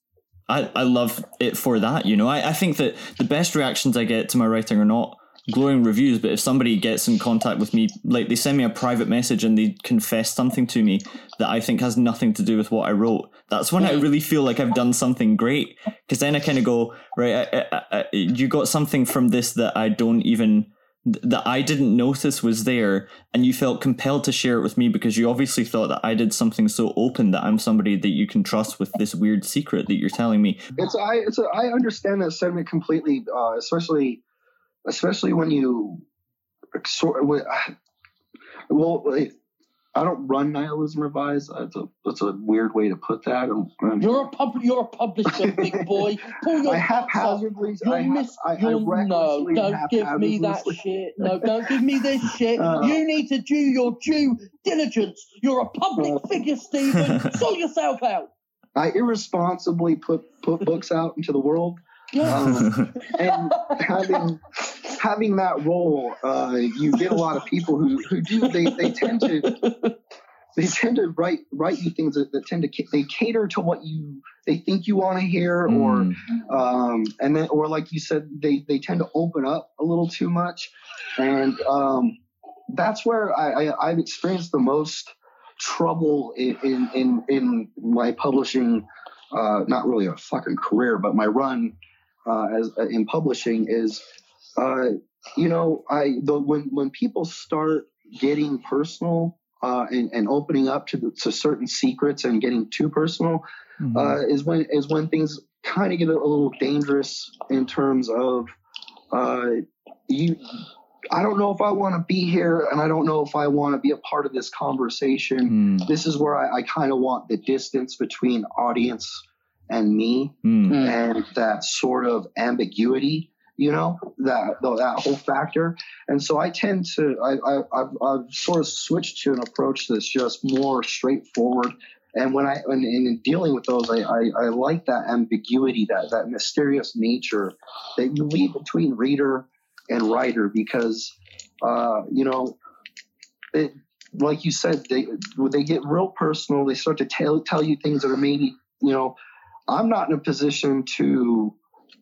I, I love it for that, you know. I, I think that the best reactions I get to my writing are not glowing reviews, but if somebody gets in contact with me, like they send me a private message and they confess something to me that I think has nothing to do with what I wrote, that's when I really feel like I've done something great. Because then I kind of go, right, I, I, I, you got something from this that I don't even that I didn't notice was there, and you felt compelled to share it with me because you obviously thought that I did something so open that I'm somebody that you can trust with this weird secret that you're telling me. It's I it's a, I understand that sentiment completely, uh, especially especially when you sort well I don't run nihilism revised. That's a that's a weird way to put that. I'm, I'm, You're a pub, you're a publisher, big boy. Pull your I haphazardly. You're I, mis- I, I you're- no, don't give me that shit. No, don't give me this shit. Uh. you need to do your due diligence. You're a public Uh. figure, Stephen. Sort yourself out. I irresponsibly put put books out into the world, Yeah. um, and having having that role, uh, you get a lot of people who who do they they tend to they tend to write write you things that, that tend to they cater to what you they think you want to hear or Mm. um, and then or like you said they they tend to open up a little too much and um, that's where I, I I've experienced the most trouble in in in, in my publishing uh, not really a fucking career but my run uh, as in publishing is uh, you know I the when when people start getting personal uh, and, and opening up to, the, to certain secrets and getting too personal Mhm. uh, is when is when things kind of get a, little dangerous in terms of uh, you. I don't know if I want to be here, and I don't know if I want to be a part of this conversation. Mm. This is where I, I kind of want the distance between audience and me, Mm. And that sort of ambiguity. You know that that whole factor, and so I tend to I, I I've, I've sort of switched to an approach that's just more straightforward and when I when in dealing with those, I, I, I like that ambiguity, that that mysterious nature that you leave between reader and writer, because uh, you know, it, like you said, they they get real personal. They start to tell tell you things that are maybe you know, I'm not in a position to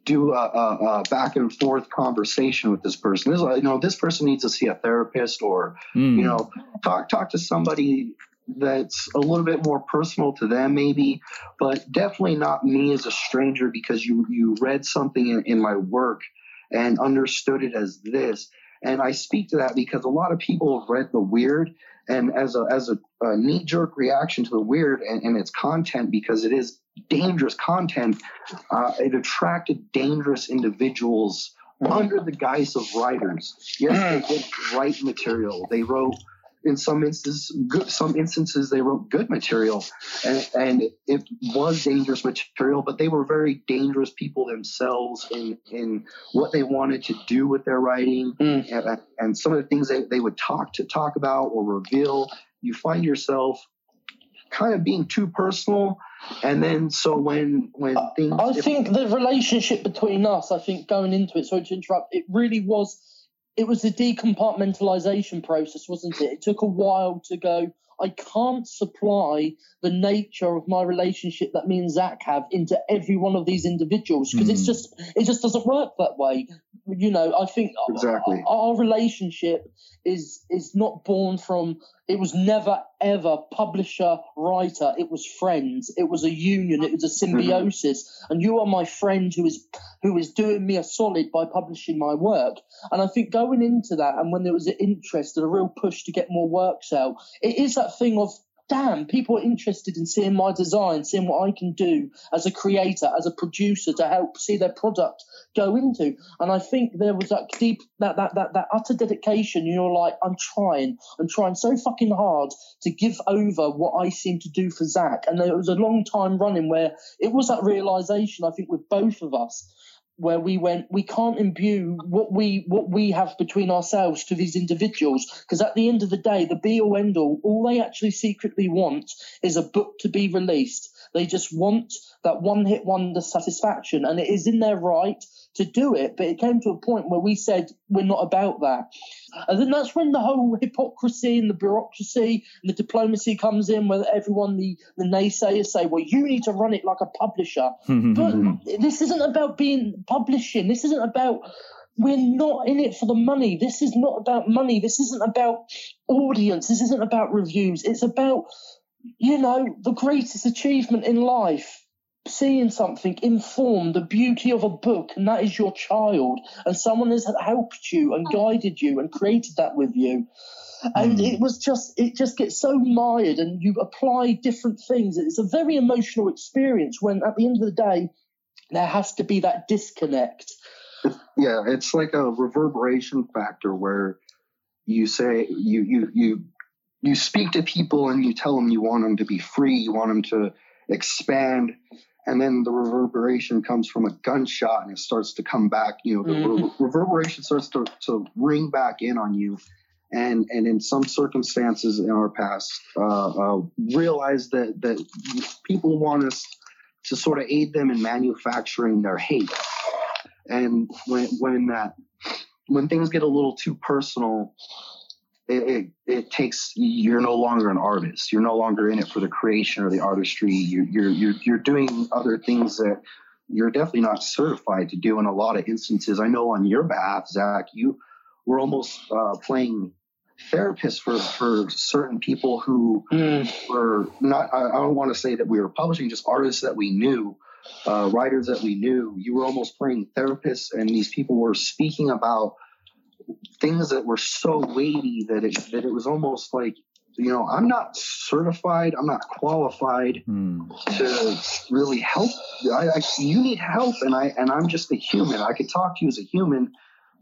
do a, a, a back and forth conversation with this person. This, you know, this person needs to see a therapist or Mm. you know talk talk to somebody that's a little bit more personal to them maybe but definitely not me as a stranger because you you read something in, in my work and understood it as this and i speak to that because a lot of people have read the weird and as a as a, a knee jerk reaction to the weird and, and its content because it is dangerous content uh, it attracted dangerous individuals under the guise of writers. Yes they did write material. They wrote in some instances good some instances they wrote good material and, and it was dangerous material but they were very dangerous people themselves in in what they wanted to do with their writing Mm. and, and some of the things they, they would talk to talk about or reveal you find yourself kind of being too personal and then so when when things I think the relationship between us, I think going into it, so to interrupt, it really was, it was a decompartmentalization process, wasn't it? It took a while to go, I can't supply the nature of my relationship that me and Zach have into every one of these individuals because it's Mhm. just, it just doesn't work that way. You know, I think Exactly. our, our relationship is is not born from it was never ever publisher writer. It was friends. It was a union. It was a mm-hmm. symbiosis. And you are my friend who is who is doing me a solid by publishing my work. And i think going into that and when there was an interest and a real push to get more works out it is that thing of damn people are interested in seeing my design seeing what i can do as a creator as a producer to help see their product go into. And i think there was that deep that that that, that utter dedication. You're like i'm trying. I'm trying so fucking hard to give over what i seem to do for zach and there was a long time running where it was that realization i think with both of us where we went we can't imbue what we what we have between ourselves to these individuals because at the end of the day the be all end all all they actually secretly want is a book to be released they just want that one hit wonder satisfaction and it is in their right to do it but it came to a point where we said we're not about that and then that's when the whole hypocrisy and the bureaucracy and the diplomacy comes in where everyone the, the naysayers say well you need to run it like a publisher but this isn't about being publishing. This isn't about. We're not in it for the money. This is not about money. This isn't about audience. This isn't about reviews. It's about you know, the greatest achievement in life. Seeing something inform the beauty of a book, and that is your child, and someone has helped you and guided you and created that with you and Mm. it was just it just gets so mired and you apply different things it's a very emotional experience when at the end of the day there has to be that disconnect yeah it's like a reverberation factor where you say you you you you speak to people and you tell them you want them to be free you want them to expand and then the reverberation comes from a gunshot and it starts to come back you know the Mhm. re- reverberation starts to, to ring back in on you and and in some circumstances in our past uh, uh, realize that that people want us to sort of aid them in manufacturing their hate and when when that when things get a little too personal it, it, it takes you're no longer an artist. You're no longer in it for the creation or the artistry. You're you're you're, you're doing other things that you're definitely not certified to do in a lot of instances. I know on your behalf zach you were almost uh, playing therapist for for certain people who were not I, I don't want to say that we were publishing just artists that we knew uh, writers that we knew. You were almost playing therapists and these people were speaking about things that were so weighty that it that it was almost like you know i'm not certified i'm not qualified Hmm. to really help I, I you need help and i and i'm just a human i could talk to you as a human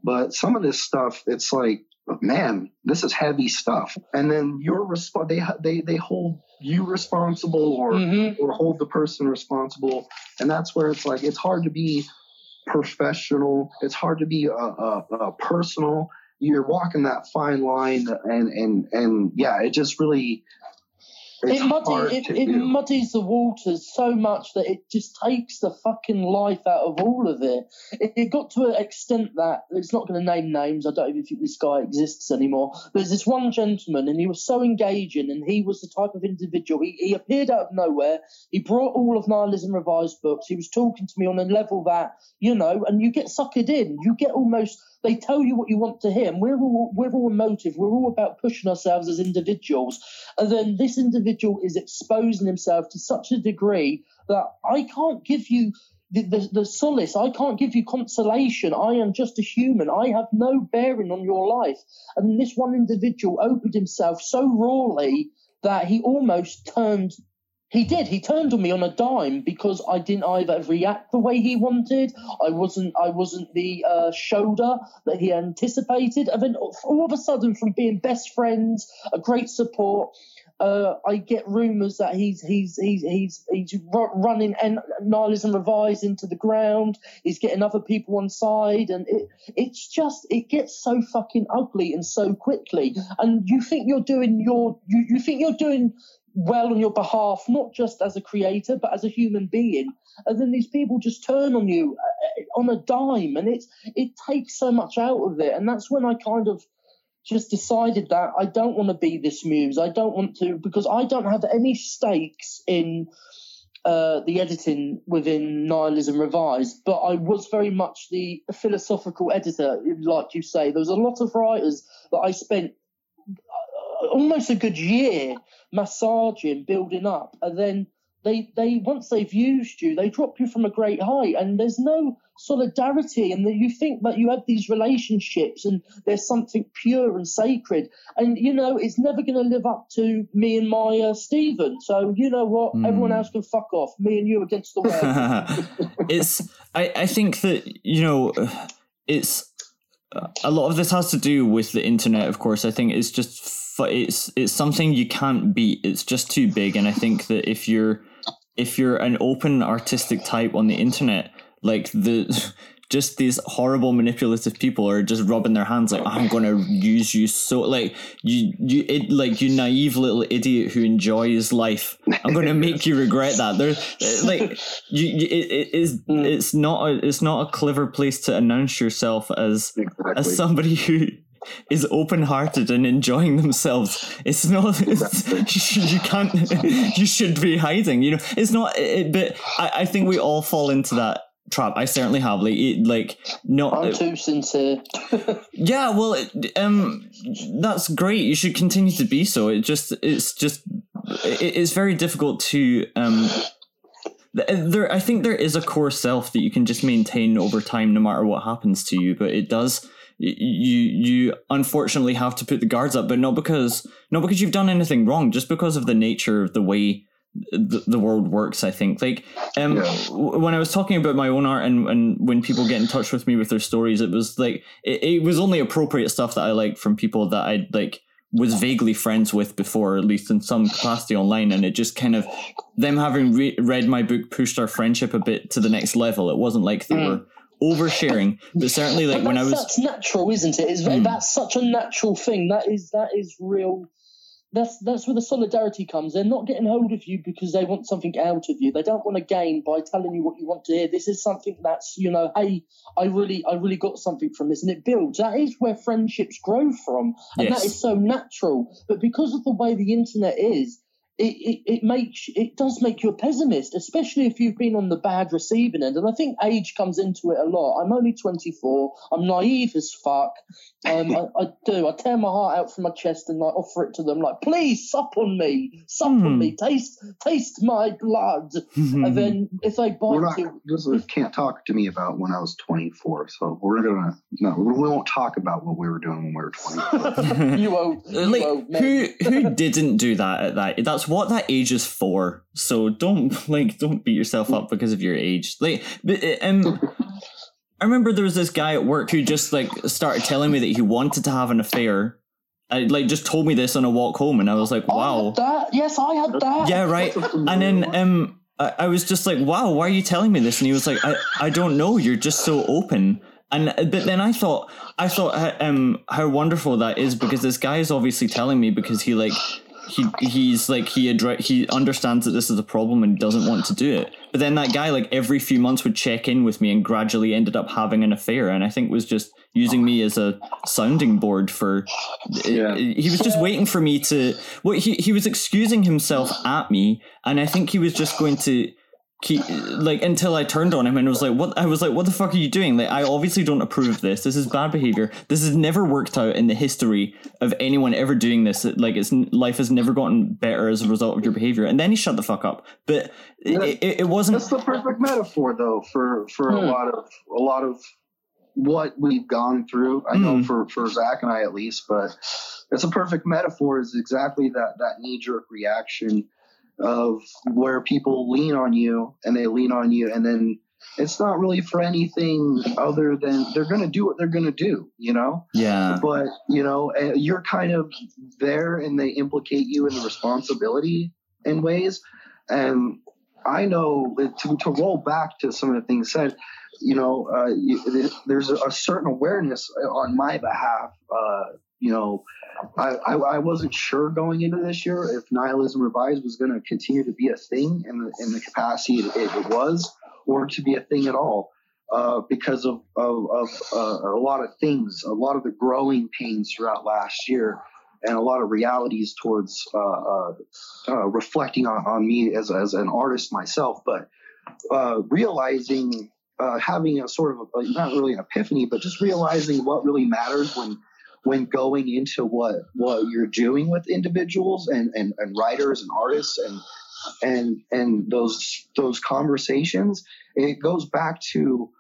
but some of this stuff it's like man this is heavy stuff and then you're resp- they they they hold you responsible or Mhm. or hold the person responsible and that's where it's like it's hard to be professional. It's hard to be uh, uh, uh, personal. You're walking that fine line and and and yeah it just really it's it, muddy, it, it muddies the waters so much that it just takes the fucking life out of all of it. It, it got to an extent that it's not going to name names. I don't even think this guy exists anymore. There's this one gentleman, and he was so engaging, and he was the type of individual. He, he appeared out of nowhere. He brought all of Nihilism Revised books. He was talking to me on a level that you know, and you get suckered in. You get almost. They tell you what you want to hear, and we're all we're all emotive. We're all about pushing ourselves as individuals. And then this individual is exposing himself to such a degree that I can't give you the, the, the solace. I can't give you consolation. I am just a human. I have no bearing on your life. And this one individual opened himself so rawly that he almost turned. He did. He turned on me on a dime because I didn't either react the way he wanted. I wasn't. I wasn't the uh, shoulder that he anticipated. And then all of a sudden, from being best friends, a great support, uh, I get rumours that he's he's he's he's he's running and nihilism revised into the ground. He's getting other people on side, and it it's just it gets so fucking ugly and so quickly. And you think you're doing your you, you think you're doing well on your behalf, not just as a creator but as a human being. And then these people just turn on you uh, on a dime, and it's it takes so much out of it. And that's when I kind of just decided that I don't want to be this muse. I don't want to because I don't have any stakes in uh, the editing within Nihilism Revised, but I was very much the philosophical editor, like you say. There was a lot of writers that I spent almost a good year massaging, building up, and then they they once they've used you, they drop you from a great height, and there's no solidarity, and that you think that you have these relationships, and there's something pure and sacred, and you know it's never going to live up to me and my uh, Stephen. So you know what, Hmm. everyone else can fuck off. Me and you against the world. it's I, I think that you know it's a lot of this has to do with the internet of course i think it's just it's it's something you can't beat it's just too big and i think that if you're if you're an open artistic type on the internet like the just these horrible manipulative people are just rubbing their hands like i'm gonna use you so like you you it like you naive little idiot who enjoys life i'm gonna make you regret that there's like you, you it, it is Mm. it's not a it's not a clever place to announce yourself as exactly. as somebody who is open-hearted and enjoying themselves it's not it's, you can't you should be hiding you know it's not it, but I, I think we all fall into that trap i certainly have like it, like not I'm too sincere. yeah, well, it, um, that's great. You should continue to be so. It just, it's just it, it's very difficult to um there i think there is a core self that you can just maintain over time no matter what happens to you but it does you you unfortunately have to put the guards up but not because not because you've done anything wrong just because of the nature of the way the, the world works i think like um Yeah. w- when i was talking about my own art and, and when people get in touch with me with their stories it was like it, it was only appropriate stuff that i liked from people that i like was vaguely friends with before at least in some capacity online and it just kind of them having re- read my book pushed our friendship a bit to the next level it wasn't like they Mm. were oversharing but certainly like But when i was that's natural, isn't it? It's very, Mm. That's such a natural thing. That is that is real. That's that's where the solidarity comes. They're not getting hold of you because they want something out of you. They don't want to gain by telling you what you want to hear. This is something that's you know, hey, I really I really got something from this, and it builds. That is where friendships grow from, and Yes. that is so natural. But because of the way the internet is. It, it, it makes it does make you a pessimist, especially if you've been on the bad receiving end. And I think age comes into it a lot. I'm only 24. I'm naive as fuck. Um, I, I do. I tear my heart out from my chest and like offer it to them, like, please sup on me, sup Hmm. on me, taste taste my blood. And then if they bite not. you, This is, can't talk to me about when I was 24. So we're gonna no. We won't talk about what we were doing when we were 24. you old, you like old man. who who didn't do that at that that's what that age is for. So don't like don't beat yourself up because of your age. Like um i remember there was this guy at work who just like started telling me that he wanted to have an affair. I, like just told me this on a walk home and i was like I wow. that. Yes, I had that. yeah right. and then um I, I was just like wow why are you telling me this? And he was like i i don't know. You're just so open. And uh, but then i thought i thought uh, um how wonderful that is because this guy is obviously telling me because he like he he's like he addre- he understands that this is a problem and doesn't want to do it but then that guy like every few months would check in with me and gradually ended up having an affair and i think was just using me as a sounding board for uh, Yeah. he was just waiting for me to well he, he was excusing himself at me and i think he was just going to keep like until i turned on him and was like what i was like what the fuck are you doing like i obviously don't approve of this this is bad behavior this has never worked out in the history of anyone ever doing this like it's life has never gotten better as a result of your behavior and then he shut the fuck up but it, it, it wasn't That's the perfect metaphor, though, for for a Hmm. lot of a lot of what we've gone through. I know Hmm. for for Zach and I at least, but it's a perfect metaphor. Is exactly that that knee jerk reaction of where people lean on you and they lean on you, and then it's not really for anything other than they're going to do what they're going to do. You know yeah but you know uh, you're kind of there and they implicate you in the responsibility in ways and i know to, to roll back to some of the things said you know uh, you, there's a certain awareness on my behalf uh, you know I, I, wasn't sure going into this year if nihilism revised was going to continue to be a thing in the, in the capacity it, it was or to be a thing at all uh, because of, of, of uh, a lot of things, a lot of the growing pains throughout last year, and a lot of realities towards uh, uh, uh, reflecting on, on me as, as an artist myself, but uh, realizing, having a sort of, a, not really an epiphany, but just realizing what really matters when when going into what what you're doing with individuals and, and, and writers and artists and and and those those conversations it goes back to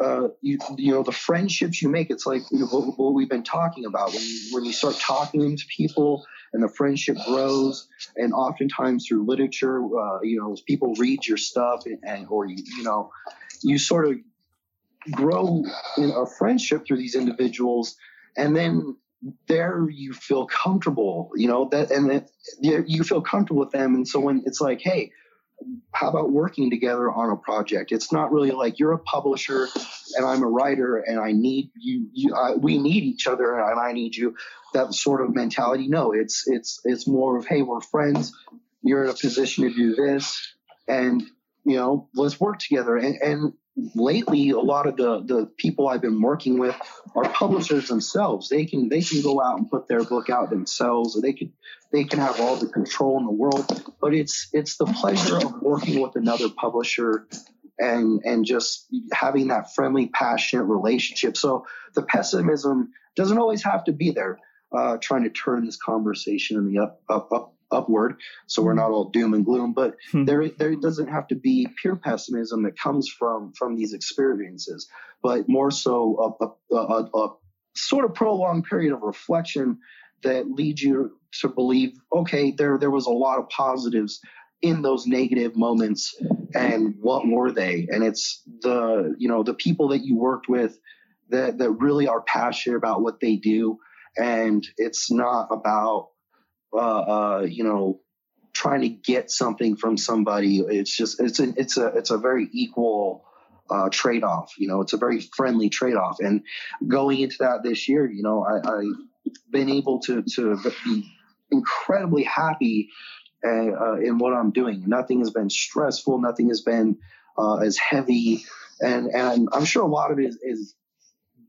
uh, you, you know the friendships you make. It's like you know, what, what we've been talking about. When you, when you start talking to people and the friendship grows and oftentimes through literature uh, you know people read your stuff and, and or you you know you sort of grow in a friendship through these individuals and then there you feel comfortable you know that and that you feel comfortable with them. And so when it's like hey how about working together on a project? It's not really like you're a publisher and i'm a writer and i need you, you I, we need each other and i need you that sort of mentality. No it's it's it's more of hey we're friends. You're in a position to do this and you know let's work together. And and lately a lot of the the people i've been working with are publishers themselves. They can they can go out and put their book out themselves or they could they can have all the control in the world. But it's it's the pleasure of working with another publisher and and just having that friendly passionate relationship. So the pessimism doesn't always have to be there uh, trying to turn this conversation in the up, up, up upward, so we're not all doom and gloom. But Hmm. there there doesn't have to be pure pessimism that comes from from these experiences, but more so a, a, a, a sort of prolonged period of reflection that leads you to believe, okay, there there was a lot of positives in those negative moments, and what were they? And it's the you know the people that you worked with that that really are passionate about what they do, and it's not about uh, uh, you know trying to get something from somebody. It's just it's a it's a it's a very equal uh, trade off. You know, it's a very friendly trade off. And going into that this year, you know, I, I've been able to to be incredibly happy uh, uh, in what I'm doing. Nothing has been stressful. Nothing has been uh, as heavy, and and I'm sure a lot of it is, is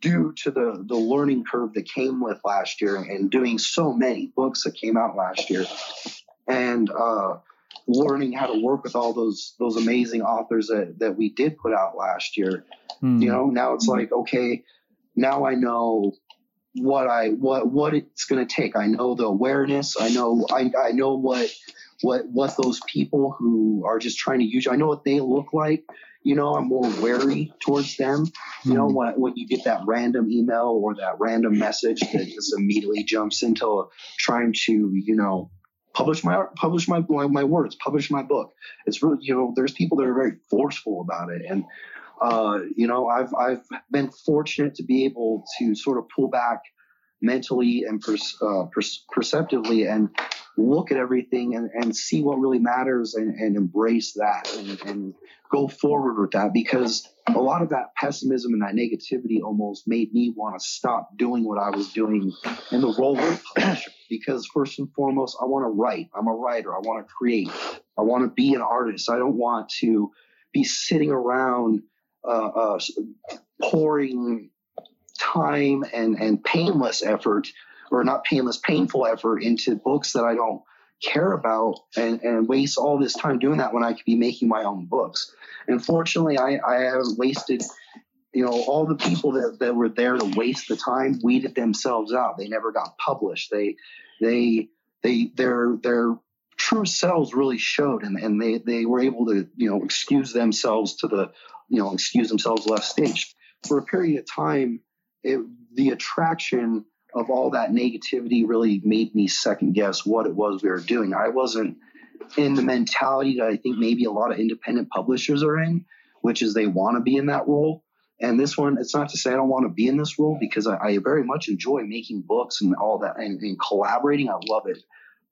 due to the the learning curve that came with last year and doing so many books that came out last year, and uh, learning how to work with all those those amazing authors that that we did put out last year. Hmm. You know, now it's like okay, now I know what I what what it's going to take. I know the awareness. I know I I know what what what those people who are just trying to use you. I know what they look like. You know, I'm more wary towards them. You know, Hmm. when when you get that random email or that random message that just immediately jumps into trying to you know publish my publish my my, my words, publish my book. It's really you know there's people that are very forceful about it and uh, you know, I've I've been fortunate to be able to sort of pull back mentally and pers- uh, pers- perceptively and look at everything and, and see what really matters and, and embrace that and, and go forward with that because a lot of that pessimism and that negativity almost made me want to stop doing what I was doing in the role of publisher because first and foremost I want to write. I'm a writer. I want to create. I want to be an artist. I don't want to be sitting around uh, uh, pouring time and, and painless effort, or not painless, painful effort into books that I don't care about and, and waste all this time doing that when I could be making my own books. And fortunately, I, I haven't wasted, you know, all the people that, that were there to waste the time weeded themselves out. They never got published. They, they, they, their, their true selves really showed and, and they, they were able to, you know, excuse themselves to the, you know, excuse themselves left stage. For a period of time, it, the attraction of all that negativity really made me second guess what it was we were doing. I wasn't in the mentality that I think maybe a lot of independent publishers are in, which is they want to be in that role. And this one, it's not to say I don't want to be in this role because I, I very much enjoy making books and all that and, and collaborating. I love it,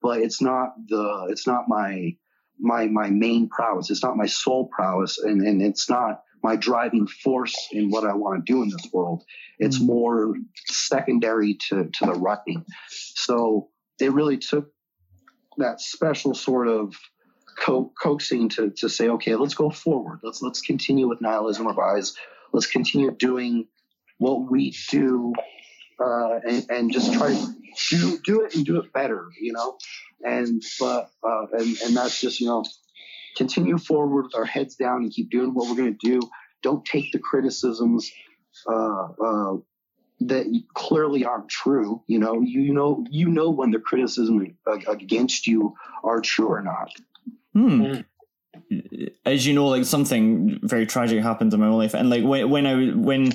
but it's not the it's not my my my main prowess. It's not my sole prowess, and and it's not my driving force in what I want to do in this world. It's more secondary to to the writing. So it really took that special sort of co- coaxing to to say, okay, let's go forward. Let's let's continue with nihilism revise. Let's continue doing what we do, uh, and, and just try to do do it and do it better. You know, and but uh, and and that's just you know continue forward with our heads down and keep doing what we're going to do. Don't take the criticisms uh, uh, that clearly aren't true. You know, you know, you know when the criticism against you are true or not. Hmm. As you know, like something very tragic happened in my own life, and like when when I when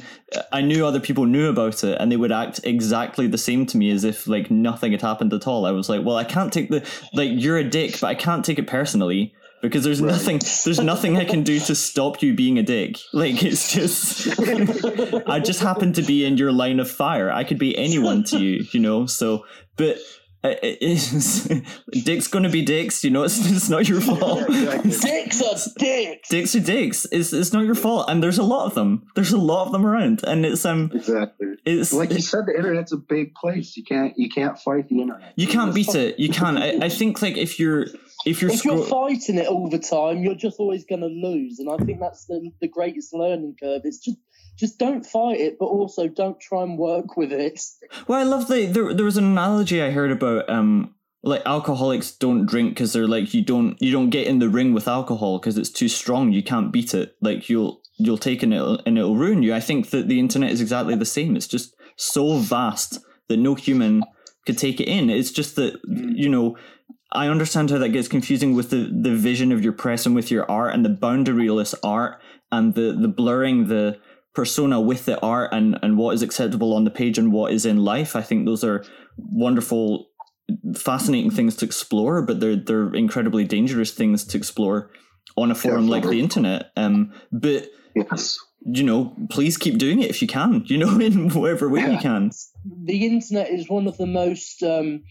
I knew other people knew about it, and they would act exactly the same to me as if like nothing had happened at all. I was like, well, I can't take the like you're a dick, but I can't take it personally because there's nothing there's nothing I can do to stop you being a dick. Like it's just I just happen to be in your line of fire. I could be anyone to you, you know. So, but uh, it's, dicks gonna be dicks, you know. It's, it's not your fault. Yeah, exactly. Dicks are dicks. dicks are dicks. It's it's not your fault, and there's a lot of them. There's a lot of them around, and it's um Exactly. it's Like you said, the internet's a big place. You can't you can't fight the internet. you can't beat it. You can't. I, I think like if you're if you're If you're fighting it all the time, you're just always going to lose. And I think that's the, the greatest learning curve. It's just just don't fight it, but also don't try and work with it. Well, I love the there. There was an analogy I heard about um like alcoholics don't drink because they're like you don't you don't get in the ring with alcohol because it's too strong. You can't beat it. Like you'll you'll take it and it'll, and it'll ruin you. I think that the internet is exactly the same. It's just so vast that no human could take it in. It's just that you know. I understand how that gets confusing with the the vision of your press and with your art and the boundaryless art and the the blurring the persona with the art and and what is acceptable on the page and what is in life. I think those are wonderful, fascinating things to explore, but they're they're incredibly dangerous things to explore on a forum like the internet. Um, but Yes. you know, please keep doing it if you can. You know, in whatever way you can. the internet is one of the most um,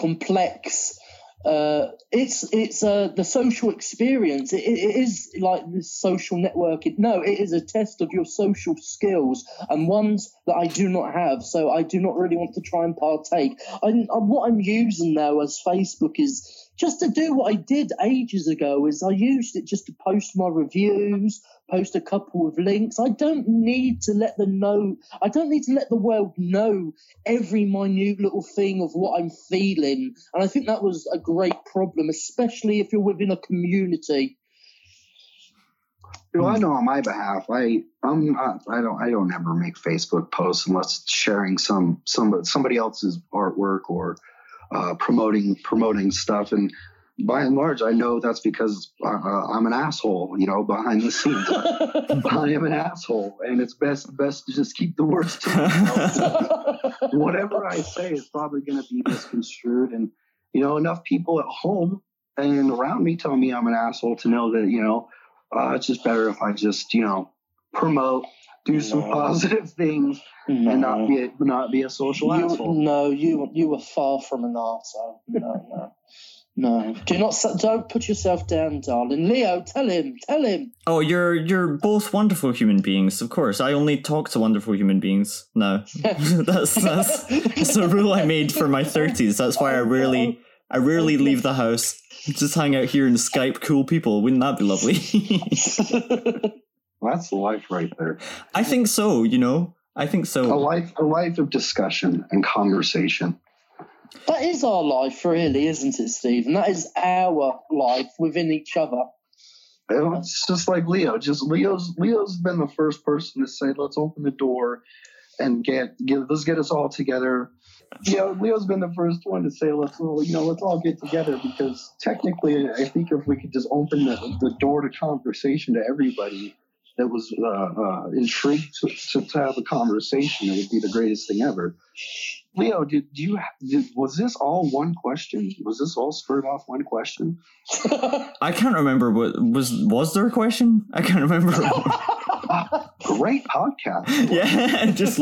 complex. Uh, it's it's uh, the social experience. It, it is like this social network. It, no, it is a test of your social skills and ones that I do not have. So I do not really want to try and partake. I, what I'm using now as Facebook is just to do what I did ages ago. Is I used it just to post my reviews, post a couple of links. I don't need to let them know. I don't need to let the world know every minute little thing of what I'm feeling. And I think that was a great problem, especially if you're within a community. Well, I know on my behalf, I I'm not, I don't I don't ever make Facebook posts unless it's sharing some some somebody else's artwork or uh, promoting promoting stuff. And by and large, I know that's because uh, uh, I'm an asshole. You know, behind the scenes, I am an asshole, and it's best best to just keep the words to myself. Whatever I say is probably going to be misconstrued, and you know, enough people at home and around me tell me I'm an asshole to know that you know uh, it's just better if I just, you know, promote, do some No. positive things, and not be a, not be a social you, asshole. no, you you were far from an arsehole. No, no. No, do not don't put yourself down, darling. Leo, tell him, tell him. Oh, you're you're both wonderful human beings, of course. I only talk to wonderful human beings No, that's that's that's a rule I made for my thirties. That's why I rarely I rarely leave the house. Just hang out here and Skype cool people. Wouldn't that be lovely? That's life right there. I think so. You know, I think so. A life, a life of discussion and conversation. That is our life, really, isn't it, Stephen? That is our life within each other. It's just like Leo. Just Leo's Leo's been the first person to say, "Let's open the door and get get let's get us all together." You know, Leo's been the first one to say, "Let's all you know, let's all get together." Because technically, I think if we could just open the, the door to conversation to everybody that was uh, uh, intrigued to, to, to have a conversation, it would be the greatest thing ever. Leo, did, do you did, was this all one question? Was this all spurred off one question? I can't remember what was was there a question? I can't remember. Great podcast. yeah, just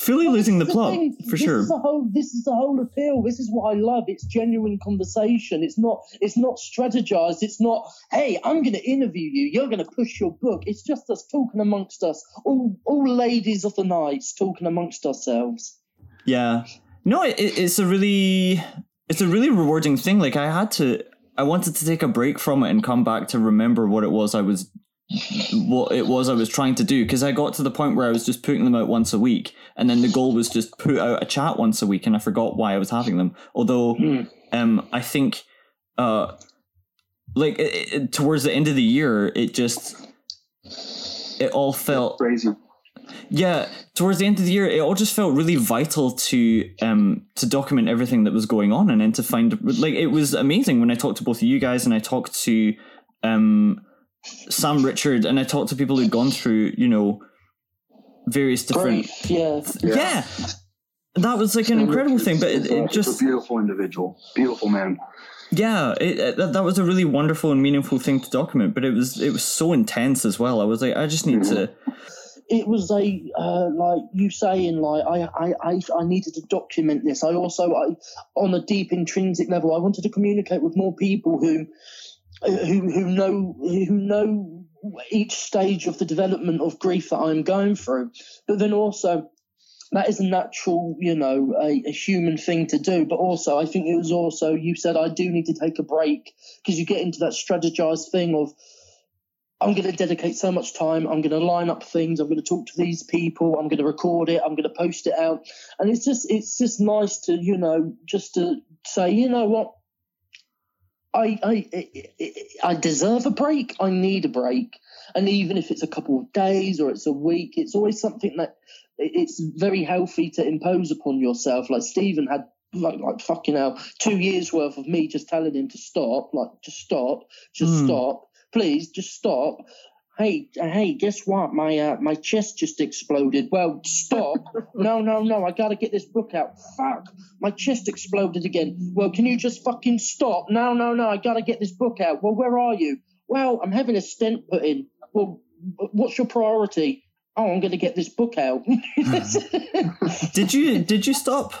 fully losing the This is plot thing. for this sure. Is the whole, this is the whole appeal. This is what I love. It's genuine conversation. It's not. It's not strategized. It's not. Hey, I'm going to interview you. You're going to push your book. It's just us talking amongst us. All all ladies of the night talking amongst ourselves. Yeah. No, it, it- it's a really it's a really rewarding thing. Like I had to I wanted to take a break from it and come back to remember what it was I was what it was I was trying to do because I got to the point where I was just putting them out once a week and then the goal was just put out a chat once a week and I forgot why I was having them. Although Hmm. um I think uh like it, it, towards the end of the year it just it all felt Crazy. Yeah, towards the end of the year, it all just felt really vital to um to document everything that was going on, and then to find like it was amazing when I talked to both of you guys, and I talked to um Sam Richard, and I talked to people who'd gone through you know various different Great. Yeah. yeah. That was like an incredible thing, but it, it just a beautiful individual, beautiful man. yeah, it, it, that, that was a really wonderful and meaningful thing to document. But it was it was so intense as well. I was like, I just need to it was a uh, like you saying like I, I I I needed to document this. I also I on a deep intrinsic level I wanted to communicate with more people who who who know who know each stage of the development of grief that I'm going through. But then also that is a natural, you know, a, a human thing to do. But also, I think it was also you said I do need to take a break because you get into that strategized thing of I'm going to dedicate so much time. I'm going to line up things. I'm going to talk to these people. I'm going to record it. I'm going to post it out. And it's just, it's just nice to, you know, just to say, you know what, I, I, I, I deserve a break. I need a break. And even if it's a couple of days or it's a week, it's always something that it's very healthy to impose upon yourself. Like Stephen had like, like fucking hell, two years worth of me just telling him to stop, like just stop, just Hmm. stop, please, just stop. Hey, uh, hey, guess what? My uh, my chest just exploded. Well, stop. no, no, no. I gotta get this book out. Fuck, my chest exploded again. Well, can you just fucking stop? No, no, no. I gotta get this book out. Well, where are you? Well, I'm having a stent put in. Well, what's your priority? Oh, I'm gonna get this book out. Did you did you stop?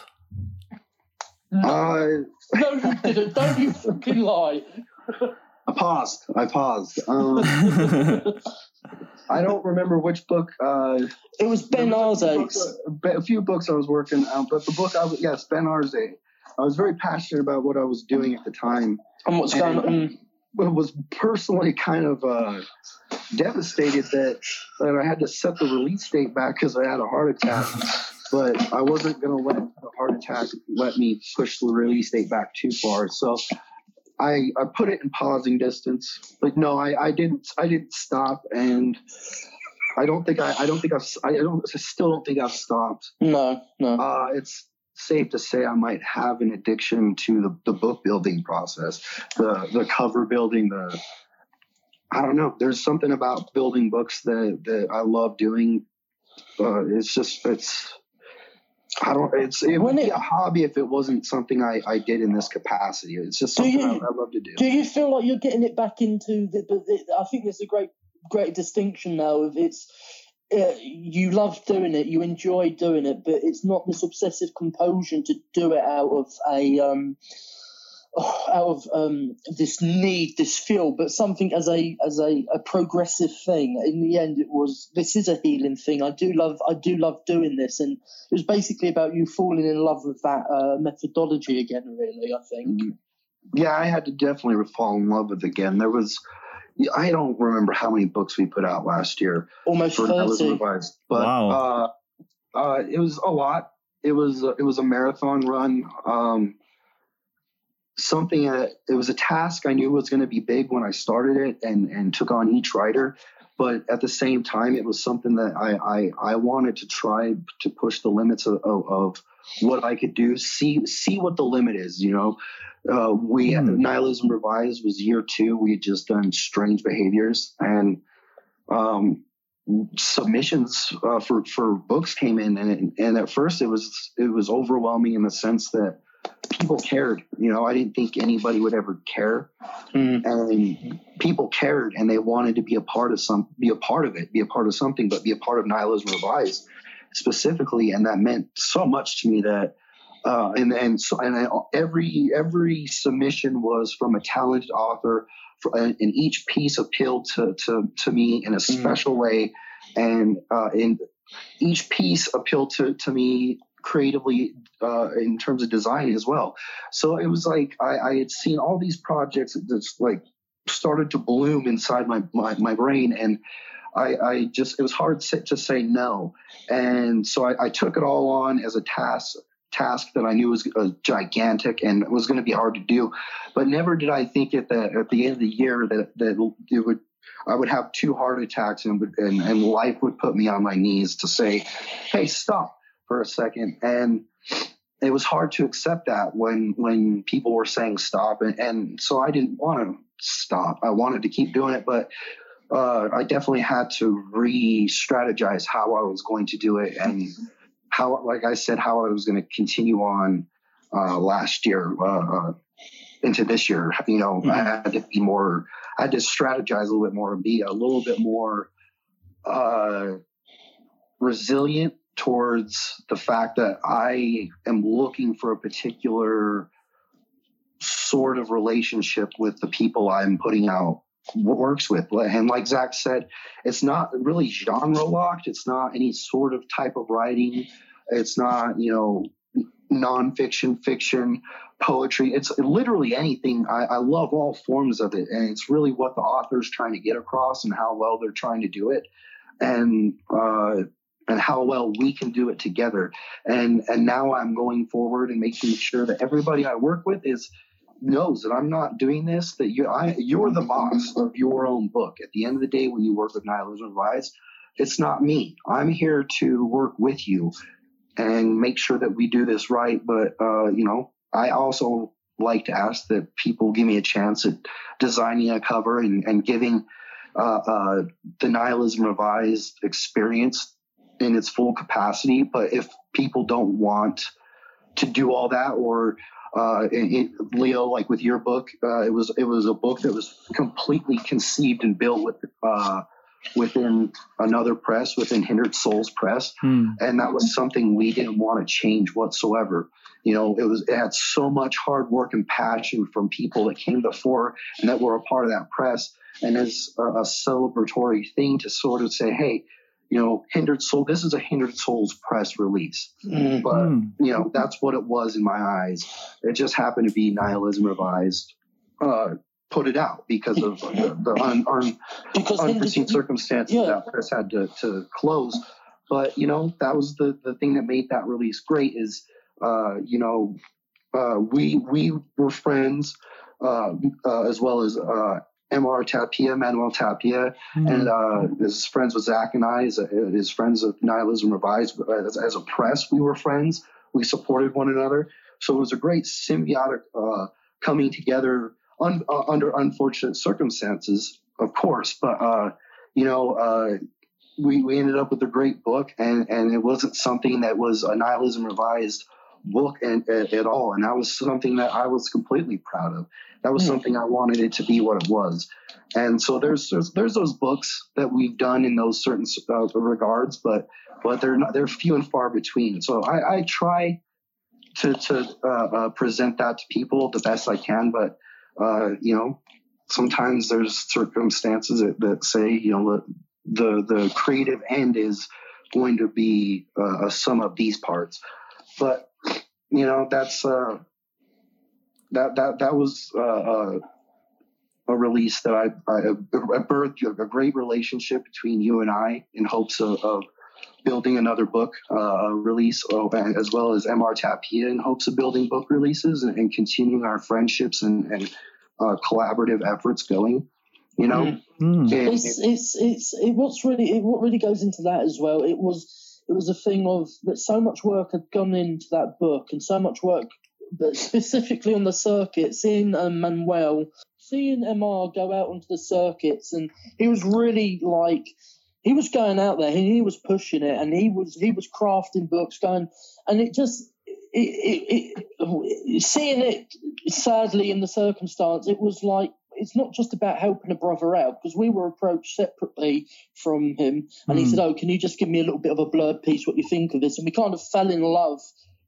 Uh, No, you didn't. Don't you fucking lie. I paused. I paused. Um, I don't remember which book. Uh, It was Ben there a few books- A few books I was working on, but the book I was yes, Ben Arze. I was very passionate about what I was doing at the time. And what's going on? But was personally kind of uh, devastated that that I had to set the release date back because I had a heart attack. But I wasn't going to let the heart attack let me push the release date back too far. So I I put it in pausing distance. But no, I, I didn't I didn't stop, and I don't think I I don't think I've I don't I still don't think I've stopped. No, no. Uh, it's safe to say I might have an addiction to the, the book building process, the the cover building, the I don't know. There's something about building books that that I love doing. Uh, it's just it's I don't. It's it would When be it- a hobby if it wasn't something I, I did in this capacity. It's just something you- I, I love to do. Do you feel like you're getting it back into the? the I think there's a great, great distinction now of it's. Uh, you love doing it, you enjoy doing it, but it's not this obsessive compulsion to do it out of a um, out of um, this need, this feel, but something as a as a, a progressive thing. In the end, it was this is a healing thing. I do love I do love doing this, and it was basically about you falling in love with that uh, methodology again. Really, I think. Yeah, I had to definitely fall in love with it again. There was, I don't remember how many books we put out last year. Almost for Nellis thirty. Revised. But Wow. uh, uh, it was a lot. It was it was a marathon run. Um, something that it was a task I knew was going to be big when I started it and and took on each writer. But at the same time, it was something that I I, I wanted to try to push the limits of, of, of what I could do. See see what the limit is. You know, uh, we Hmm. nihilism revised was year two. We had just done strange behaviors and. Um, submissions uh, for for books came in and and at first it was it was overwhelming in the sense that people cared. You know i didn't think anybody would ever care. Mm. and people cared and they wanted to be a part of some be a part of it be a part of something but be a part of nihilism revised specifically. And that meant so much to me that uh, and and so and I, every every submission was from a talented author for, and, and each piece appealed to to to me in a special way. And uh, and each piece appealed to to me creatively uh, in terms of design as well. So it was like I, I had seen all these projects that just like started to bloom inside my my, my brain and I, I just it was hard to, say no. And so I, I took it all on as a task task that I knew was uh, gigantic and was going to be hard to do. But never did I think at the at the end of the year that that it would I would have two heart attacks and and, and life would put me on my knees to say hey stop for a second. And it was hard to accept that when when people were saying stop. And, and so I didn't want to stop. I wanted to keep doing it but uh, I definitely had to re-strategize how I was going to do it and how like I said how I was going to continue on uh, last year uh, uh, into this year. You know I had to be more I had to strategize a little bit more and be a little bit more uh, resilient towards the fact that I am looking for a particular sort of relationship with the people I'm putting out works with. And like Zach said, it's not really genre locked. It's not any sort of type of writing. It's not, you know, nonfiction, fiction, poetry. It's literally anything. I, I love all forms of it. And it's really what the author's trying to get across and how well they're trying to do it. And, uh, and how well we can do it together. And and now I'm going forward and making sure that everybody I work with is knows that I'm not doing this. That you I you're the boss of your own book. At the end of the day, when you work with Nihilism Revised, it's not me. I'm here to work with you and make sure that we do this right. But uh, you know, I also like to ask that people give me a chance at designing a cover and, and giving uh, uh, the nihilism revised experience in its full capacity. But if people don't want to do all that, or uh, it, Leo, like with your book, uh, it was it was a book that was completely conceived and built with uh, within another press, within Hindered Souls Press, Hmm. and that was something we didn't want to change whatsoever. You know, it was it had so much hard work and passion from people that came before and that were a part of that press, and as a, a celebratory thing to sort of say, hey, you know, Hindered Soul, this is a Hindered Souls press release, Mm. but you know, that's what it was in my eyes. It just happened to be Nihilism Revised. Uh, put it out because of the, the un, un, Because unforeseen circumstances Yeah. that press had to, to close. But you know, that was the the thing that made that release great. Is uh, you know, uh, we we were friends uh, uh, as well as uh, Mr. Tapia, Manuel Tapia, Hmm. and uh, his friends with Zach and I, his, his friends of Nihilism Revised. As, as a press, we were friends. We supported one another. So it was a great symbiotic uh, coming together un, uh, under unfortunate circumstances, of course. But uh, you know, uh, we we ended up with a great book, and and it wasn't something that was a Nihilism Revised book and, at, at all. And that was something that I was completely proud of. That was Hmm. something I wanted it to be what it was. And so there's there's, there's those books that we've done in those certain uh, regards, but but they're not, they're few and far between. So I, I try to to uh, uh, present that to people the best I can, but uh, you know sometimes there's circumstances that, that say you know the the creative end is going to be uh, a sum of these parts, but you know that's uh, that that that was uh, uh, a release that I, I, I birthed a great relationship between you and I in hopes of, of building another book uh, release, as well as MR Tapia in hopes of building book releases and, and continuing our friendships and, and uh, collaborative efforts going. You know, Hmm. And- it's it's it's it, what's really it, what really goes into that as well. It was it was a thing of that so much work had gone into that book and so much work, but specifically on the circuit, seeing um, Manuel, seeing Mr go out onto the circuits, and he was really like he was going out there and he was pushing it and he was he was crafting books going and it just it, it, it, seeing it sadly in the circumstance it was like it's not just about helping a brother out because we were approached separately from him and he Hmm. said oh can you just give me a little bit of a blurb piece what you think of this? And we kind of fell in love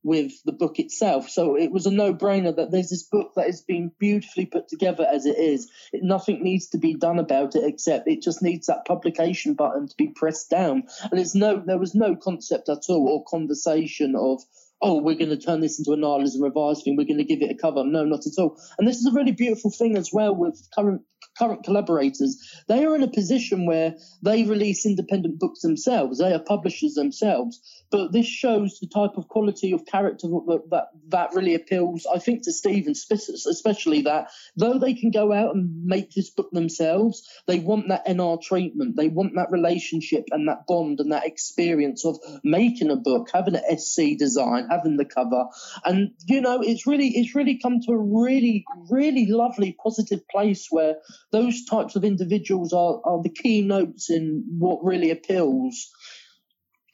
with the book itself. So it was a no-brainer that there's this book that has been beautifully put together as it is. It, nothing needs to be done about it except it just needs that publication button to be pressed down. And it's no there was no concept at all or conversation of oh we're going to turn this into a nihilism revised thing. We're going to give it a cover. No not at all. And this is a really beautiful thing as well with current current collaborators they are in a position where they release independent books themselves. They are publishers themselves. But this shows the type of quality of character that that, that really appeals i think to stephen spe- especially that though they can go out and make this book themselves they want that nr treatment. They want that relationship and that bond and that experience of making a book having an sc design having the cover. And you know it's really it's really come to a really really lovely positive place where those types of individuals are, are the keynotes in what really appeals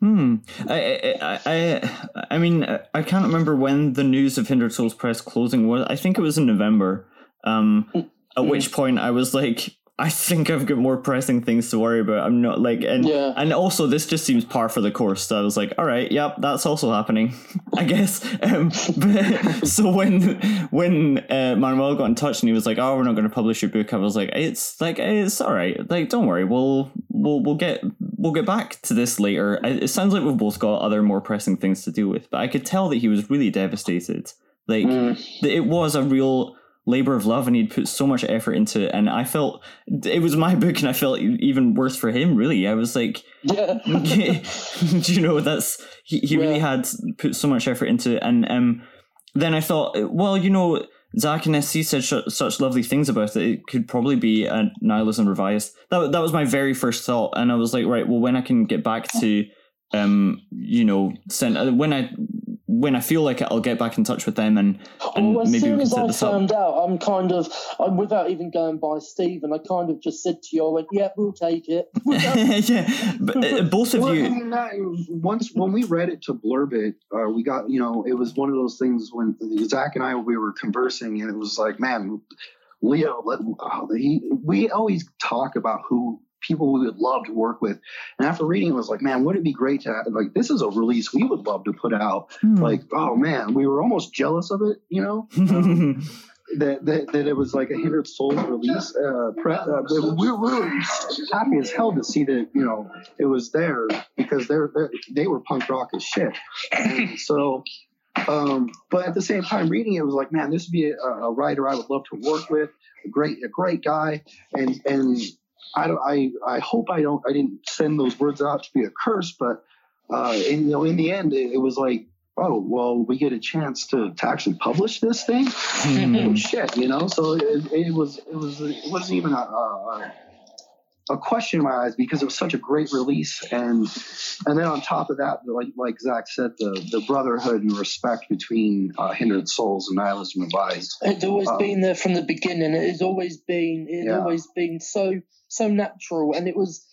Hmm. I, I, I, I mean, I can't remember when the news of Hindered Souls Press closing was. I think it was in November. Um, at which point I was like, I think I've got more pressing things to worry about. I'm not like, and Yeah. and also this just seems par for the course. So I was like, all right, yep, that's also happening, I guess. Um, but, so when when uh, Manuel got in touch and he was like, oh, we're not going to publish your book, I was like, it's like it's all right. Like, don't worry, we'll we'll we'll get we'll get back to this later. It sounds like we've both got other more pressing things to deal with, but I could tell that he was really devastated. Like that it was a real labor of love and he'd put so much effort into it. And i felt it was my book and i felt even worse for him really. I was like yeah. do you know that's he, he really had put so much effort into it. And um then i thought well you know zach and sc said sh- such lovely things about it. It could probably be a nihilism revised. That, that was my very first thought. And i was like right well when i can get back to um, you know, send uh, when I when I feel like it, I'll get back in touch with them and, and Well, as maybe soon we can as set I this up. found out, I'm kind of, I'm without even going by Stephen, I kind of just said to you, I went, yeah, we'll take it. yeah, but uh, both of Well, I you. mean, that, once when we read it to blurb it, uh, we got you know it was one of those things when Zach and I we were conversing and it was like, man, Leo, let, uh, he, we always talk about who people we would love to work with, and after reading it, was like, man, wouldn't it be great to have, like this is a release we would love to put out. Hmm. Like, oh man, we were almost jealous of it, you know. Um, that, that that it was like a hindered souls release. Uh, pre- uh, we, we were happy as hell to see that you know it was there because they're, they're they were punk rock as shit. And so, um, but at the same time, reading it was like, man, this would be a, a writer I would love to work with. A great a great guy, and and I don't I I hope I don't I didn't send those words out to be a curse, but uh, and you know in the end it, it was like. Oh well, we get a chance to, to actually publish this thing oh shit, you know. So it, it was it was it wasn't even a, a a question in my eyes because it was such a great release, and and then on top of that, like like Zach said, the the brotherhood and respect between uh, Hindered Souls and Nihilism Revised. It's always Um, been there from the beginning. It has always been. It's Yeah. always been so so natural, and it was.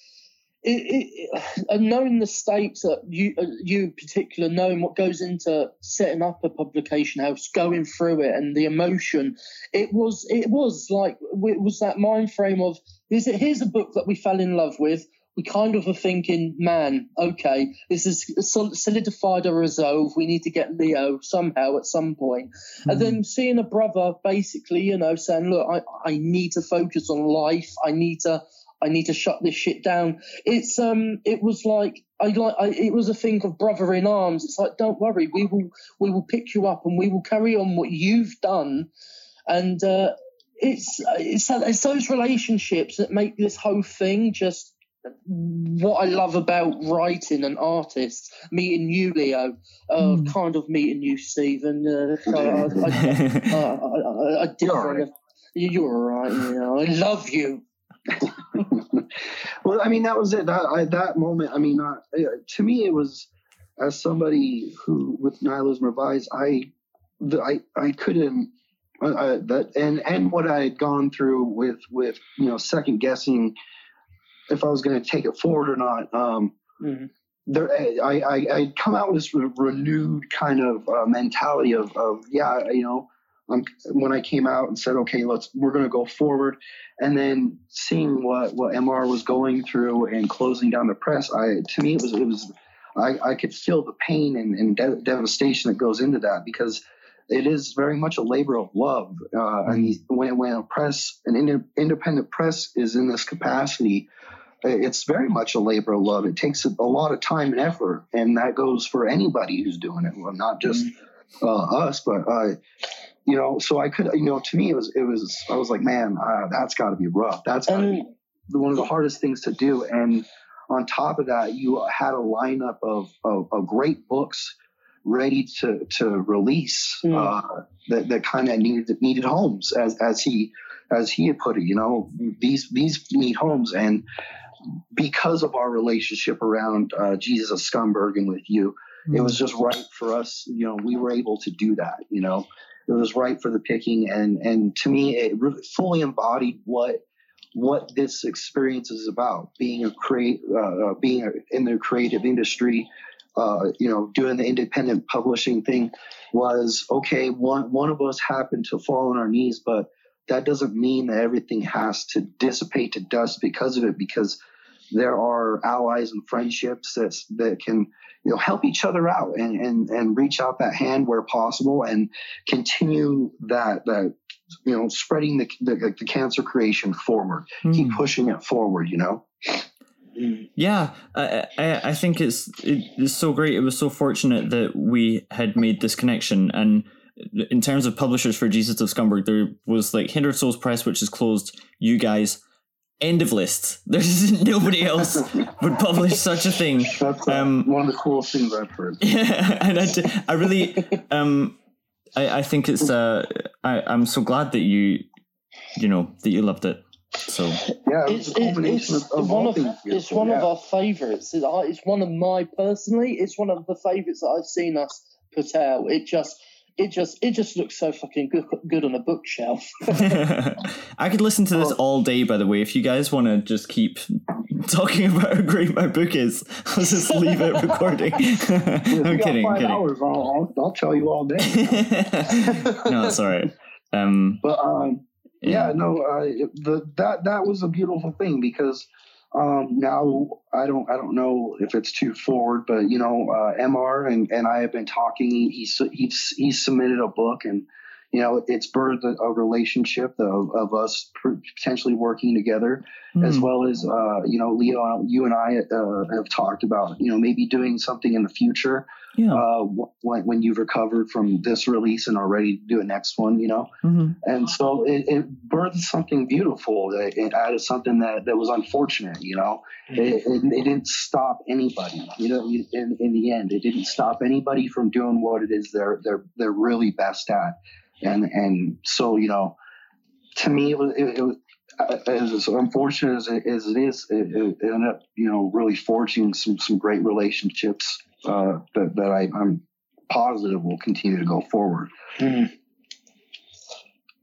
It, it, it, and knowing the stakes that you uh, you in particular knowing what goes into setting up a publication house, going through it, and the emotion, it was it was like it was that mind frame of is it here's a book that we fell in love with. We kind of are thinking, man, okay, this has solidified a resolve. We need to get Leo somehow at some point. And then seeing a brother basically, you know, saying, "Look, I, I need to focus on life. I need to I need to shut this shit down." It's um, it was like I like I, it was a thing of brother in arms. It's like, don't worry, we will we will pick you up and we will carry on what you've done, and uh, it's it's it's those relationships that make this whole thing just. What I love about writing and artists, meeting you, Leo, uh, Hmm. kind of meeting you, Stephen. Uh, I, I, uh, I, I, I did You're all kind right. You're all right. You know, I love you. well, I mean, that was it. That I, that moment. I mean, uh, to me, it was as somebody who with nihilism revised, I, the, I, I couldn't. I, that and and what I had gone through with with you know second guessing if I was going to take it forward or not. Um, Mhm. there, I, I I come out with this re- renewed kind of uh, mentality of of yeah, you know. Um, when I came out and said, okay, let's we're going to go forward, and then seeing what what MR was going through and closing down the press, I to me it was it was I, I could feel the pain and, and de- devastation that goes into that because it is very much a labor of love. Uh, and when when a press an inde- independent press is in this capacity, it's very much a labor of love. It takes a lot of time and effort, and that goes for anybody who's doing it. Well, not just uh, us, but uh, you know. So I could, you know, to me, it was, it was. I was like, man, uh, that's got to be rough. That's gotta be one of the hardest things to do. And on top of that, you had a lineup of of, of great books ready to to release Mm. uh, that that kind of needed needed homes, as as he as he had put it. You know, these these need homes, and because of our relationship around uh, Jesus of Scumberg and with you, it was just right for us. You know, we were able to do that. You know, it was right for the picking, and and to me, it really fully embodied what what this experience is about. Being a create, uh, uh, being a, in the creative industry, uh, you know, doing the independent publishing thing was okay. One one of us happened to fall on our knees, but that doesn't mean that everything has to dissipate to dust because of it. Because there are allies and friendships that that can you know help each other out and and and reach out that hand where possible and continue that that you know spreading the the, the cancer creation forward keep pushing it forward you know Yeah, I, I I think it's it's so great. It was so fortunate that we had made this connection. And in terms of publishers for Jesus of Scumberg, there was like Hindered Souls Press, which is closed. You guys, end of list. There's nobody else would publish such a thing. that's uh, Um, one of the coolest things i've heard Yeah, and I, d- I really um I, I think it's uh I I'm so glad that you you know that you loved it. So So Yeah, it was It's, a it's of, of one of things. it's beautiful, one of our favourites. It's, uh, one of my personally. It's one of the favourites that I've seen us put out. It just it just it just looks so fucking good, good on a bookshelf. I could listen to this all day. By the way, if you guys want to just keep talking about how great my book is, I'll just leave it recording. I'm got kidding. Five I'm kidding. hours, I'll, I'll, I'll tell you all day. no, it's all right. Um, But um, yeah. no, uh, the that that was a beautiful thing because um, now I don't I don't know if it's too forward, but you know, uh, Mr. and, and I have been talking. He's he's he's submitted a book and. You know, it's birthed a, a relationship of, of us potentially working together, as Hmm. well as uh, you know, Leo, you and I uh, have talked about you know maybe doing something in the future yeah. uh, wh- when, when you've recovered from this release and are ready to do a next one, you know. Mm-hmm. And so it, it birthed something beautiful. It, it added something that, that was unfortunate, you know. It, it, it didn't stop anybody, you know. In, in the end, it didn't stop anybody from doing what it is they're they're they're really best at. And and so you know, to me, it was it, it was. uh, As unfortunate as it, as it is, it, it ended up, you know, really forging some, some great relationships uh, that, that I, I'm positive will continue to go forward.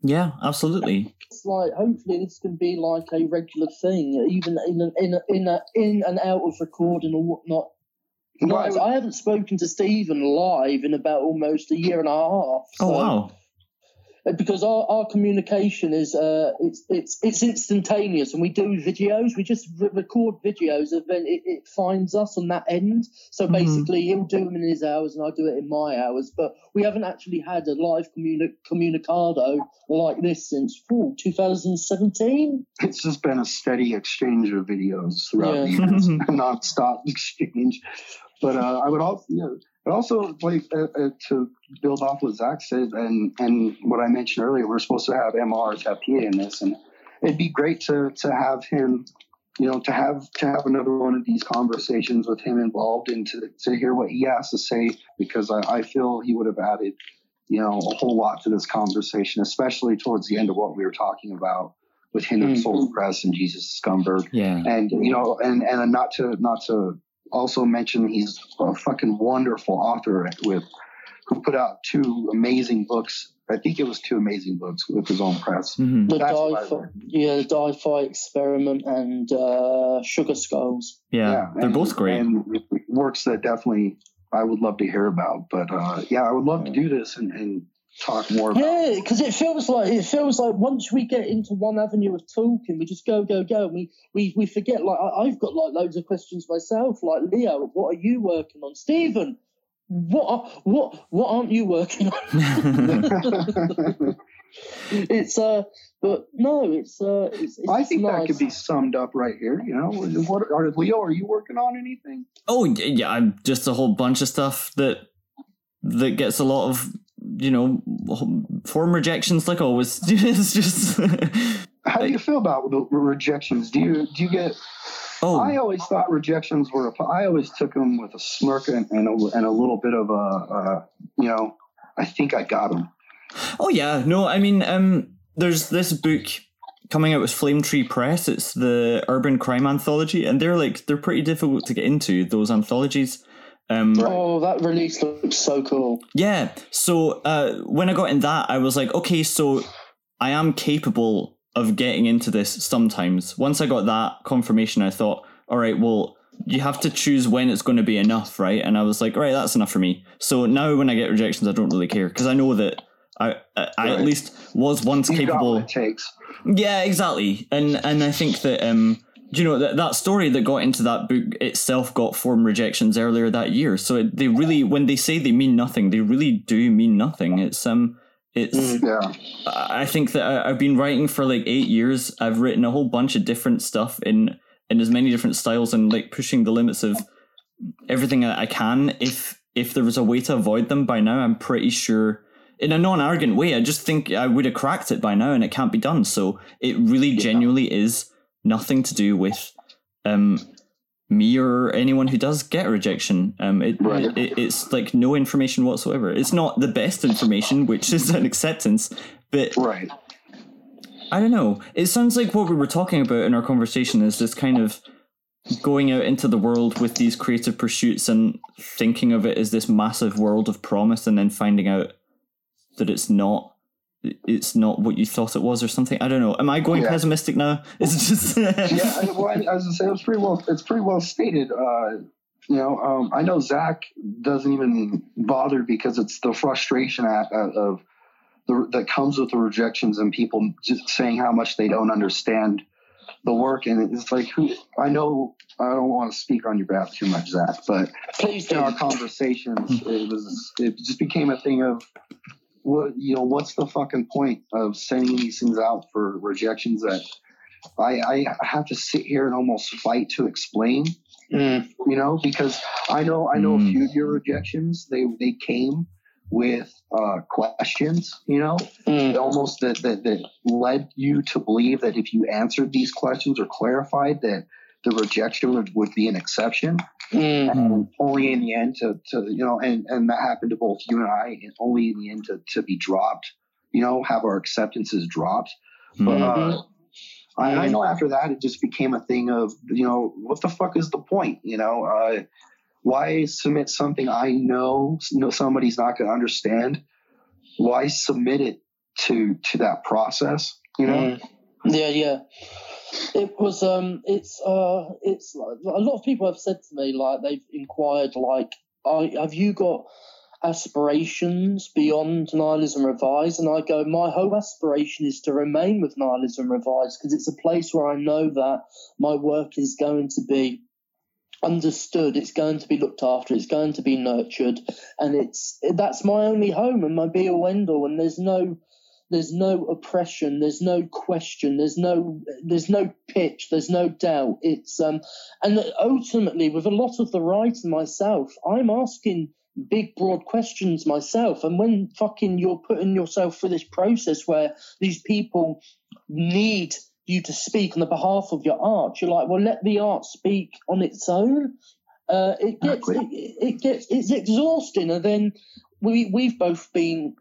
Yeah, absolutely. It's like hopefully this can be like a regular thing, even in a, in a, in a, in and out of recording or whatnot. Why Guys, I haven't spoken to Stephen live in about almost a year and a half. Oh wow. Because our, our communication is uh, it's it's it's instantaneous and we do videos we just re- record videos and then it, it finds us on that end so Mhm. basically he'll do them in his hours and i'll do it in my hours but we haven't actually had a live communi- communicado like this since ooh, 2017 it's just been a steady exchange of videos throughout Yeah. the years, non-stop exchange. But uh, I would also, you know, but also like uh, uh, to build off what Zach said and and what I mentioned earlier, we're supposed to have MR Tapia in this, and it'd be great to to have him, you know, to have to have another one of these conversations with him involved and to to hear what he has to say because I, I feel he would have added, you know, a whole lot to this conversation, especially towards the end of what we were talking about with him and Mm. Soul Press and Jesus Scumberg Yeah. and you know and and not to not to also mention he's a fucking wonderful author with who put out two amazing books i think it was two amazing books with his own press hmm the That's what di learned. yeah the di-fi experiment and uh, sugar skulls Yeah. They're and- both great. and works that definitely i would love to hear about but uh yeah i would love to do this and, and talk more about Yeah, because it feels like it feels like once we get into one avenue of talking, we just go, go, go, and we we, we forget. Like I, I've got like loads of questions myself. Like Leo, what are you working on? Stephen, what are, what what aren't you working on? it's uh, but no, it's uh, it's, it's i think nice. that could be summed up right here you know what are leo are you working on anything oh y- yeah, I'm just a whole bunch of stuff that that gets a lot of you know form rejections like always. it's just how do you feel about the rejections do you do you get oh I always thought rejections were. A, I always took them with a smirk and, and, a, and a little bit of a, uh, you know, I think I got them. Oh yeah, no, I mean, um, there's this book coming out with Flame Tree Press. It's the urban crime anthology, and they're like they're pretty difficult to get into those anthologies. Um, Oh, that release looks so cool. Yeah. So uh, when I got in that, I was like, okay, so I am capable of getting into this sometimes. Once I got that confirmation, I thought, all right, well, you have to choose when it's going to be enough, right? And I was like, all right, that's enough for me. So now when I get rejections, I don't really care because I know that I, I, I at least was once You capable. what it takes. Yeah, exactly. And and I think that um you know that that story that got into that book itself got form rejections earlier that year. So it, they really when they say they mean nothing, they really do mean nothing. It's um it's Mm. Yeah. I think that I, I've been writing for like 8 years. I've written a whole bunch of different stuff in in as many different styles and like pushing the limits of everything that I can if if there was a way to avoid them by now, I'm pretty sure in a non-arrogant way, I just think I would have cracked it by now and it can't be done. So it really Yeah. genuinely is nothing to do with um me or anyone who does get rejection. Um it, Right. it it's like no information whatsoever. It's not the best information, which is an acceptance, but Right. I don't know. It sounds like what we were talking about in our conversation is this kind of going out into the world with these creative pursuits and thinking of it as this massive world of promise and then finding out that it's not it's not what you thought it was or something. I don't know. Am I going Yeah. pessimistic now? Is it just yeah, I, well, I, I was gonna say it's pretty well. It's pretty well stated. Uh, you know, um, I know Zach doesn't even bother because it's the frustration at, at, of the, that comes with the rejections and people just saying how much they don't understand the work. And it's like, who? I know I don't want to speak on your behalf too much, Zach, but Please in do. our conversations, it was it just became a thing of what you know. What's the fucking point of sending these things out for rejections that I, I have to sit here and almost fight to explain? Mm. You know, because I know I know Mm. a few of your rejections. They they came with uh, questions. You know, Mm. almost that, that that led you to believe that if you answered these questions or clarified that the rejection would, would be an exception Mm. and only in the end to, to you know and and that happened to both you and i and only in the end to, to be dropped you know have our acceptances dropped but uh, I, I know after that it just became a thing of you know what the fuck is the point you know uh, why submit something i know, know somebody's not going to understand why submit it to to that process you know Mm. Yeah, yeah. It was um it's uh it's like a lot of people have said to me like they've inquired like I have you got aspirations beyond nihilism revised? And I go my whole aspiration is to remain with nihilism revised because it's a place where I know that my work is going to be understood it's going to be looked after it's going to be nurtured and it's that's my only home and my be end all and there's no there's no oppression. There's no question. There's no there's no pitch. There's no doubt. It's um and ultimately with a lot of the writing myself i'm asking big broad questions myself. And when fucking you're putting yourself through this process where these people need you to speak on the behalf of your art you're like well let the art speak on its own. Uh, it gets it, it gets it's exhausting. And then we we've both been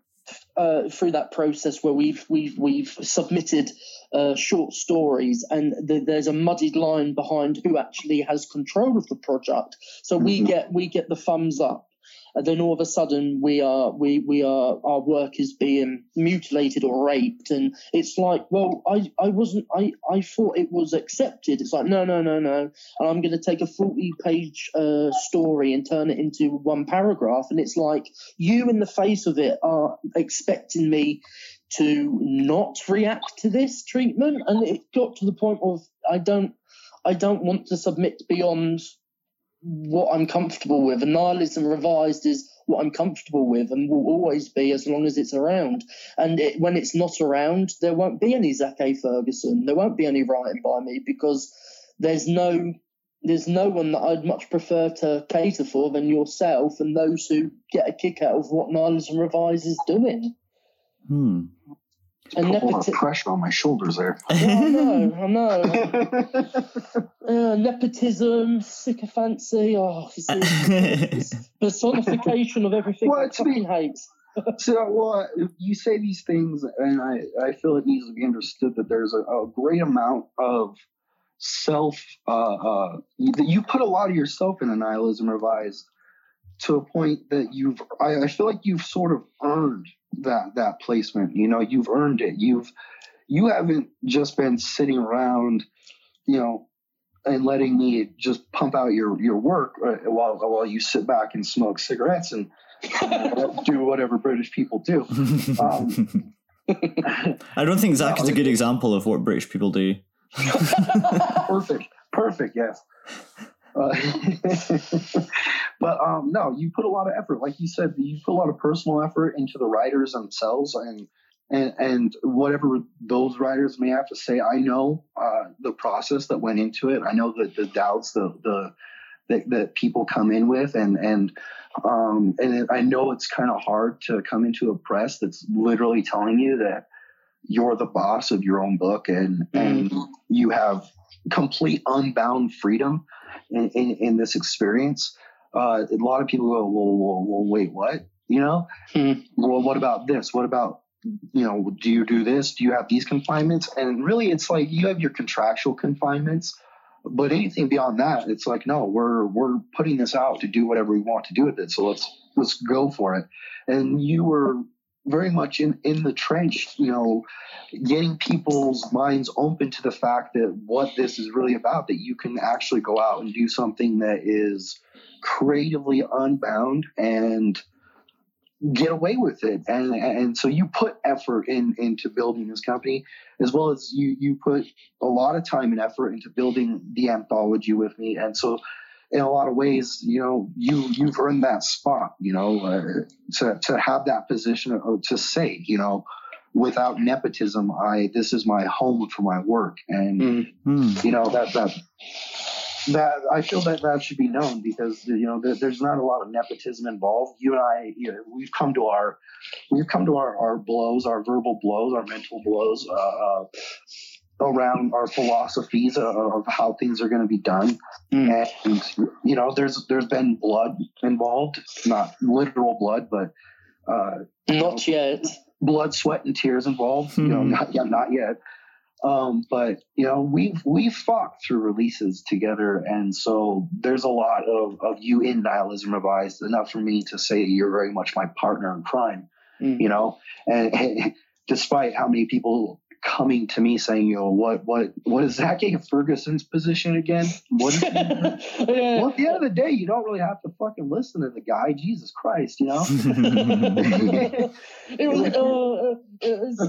uh, through that process where we've we've we've submitted uh, short stories, and th- there's a muddied line behind who actually has control of the project. So we Mhm. get we get the thumbs up, and then all of a sudden we are we we are our work is being mutilated or raped, and it's like, well, I I wasn't I I thought it was accepted. It's like no no no no, and I'm going to take a 40 page uh, story and turn it into one paragraph, and it's like you in the face of it are expecting me to not react to this treatment. And it got to the point of i don't i don't want to submit beyond what i'm comfortable with and nihilism revised is what i'm comfortable with and will always be as long as it's around and it, when it's not around there won't be any zach a ferguson there won't be any writing by me because there's no there's no one that I'd much prefer to cater for than yourself and those who get a kick out of what Nihilism Revised is doing. Hmm. And Put a lot of pressure on my shoulders there Yeah, I know, I know. Uh, nepotism, sycophancy, oh, it's, it's, it's personification of everything Well, I to me- fucking hate. So, well, you say these things, and I, I feel it needs to be understood that there's a, a great amount of self, uh, uh, you, that you put a lot of yourself in Nihilism Revised to a point that you've, I, I feel like you've sort of earned that, that placement. You know, you've earned it. You've, you haven't just been sitting around, you know, and letting me just pump out your, your work uh, while, while you sit back and smoke cigarettes and do whatever British people do. Um, I don't think Zach is a good example of what British people do. perfect, perfect, yes. Uh, but um, no, you put a lot of effort, like you said, you put a lot of personal effort into the writers themselves, and and and whatever those writers may have to say. I know uh, the process that went into it. I know that the doubts, the the that, that people come in with, and and um, and I know it's kind of hard to come into a press that's literally telling you that you're the boss of your own book and and you have complete unbound freedom in, in, in this experience. Uh, a lot of people go, well, well, well, wait, what? You know? Hmm. Well, what about this? What about you know, do you do this? Do you have these confinements? And really, it's like you have your contractual confinements, but anything beyond that, it's like, no, we're we're putting this out to do whatever we want to do with it. So let's let's go for it. And you were very much in in the trench, you know, getting people's minds open to the fact that what this is really about, that you can actually go out and do something that is creatively unbound and get away with it. And and so you put effort in into building this company as well as you you put a lot of time and effort into building the anthology with me. And so in a lot of ways you know you you've earned that spot you know uh, to to have that position to say you know without nepotism i this is my home for my work and Mm. you know that that that I feel that that should be known because you know there, there's not a lot of nepotism involved. You and I, you know, we've come to our we've come to our, our blows, our verbal blows, our mental blows uh, uh, around our philosophies of, of how things are going to be done. Mm. And you know, there's there's been blood involved, not literal blood, but uh, Not yet. blood, sweat, and tears involved. You know, Mhm. not yet, not yet. Um, but you know, we've we've fought through releases together, and so there's a lot of of you in nihilism revised enough for me to say you're very much my partner in crime. Mm. You know, and, despite how many people coming to me saying, you know, what what what is Zach A. Ferguson's position again? What is yeah. well, at the end of the day, you don't really have to fucking listen to the guy. Jesus Christ, you know. it was, uh, it was,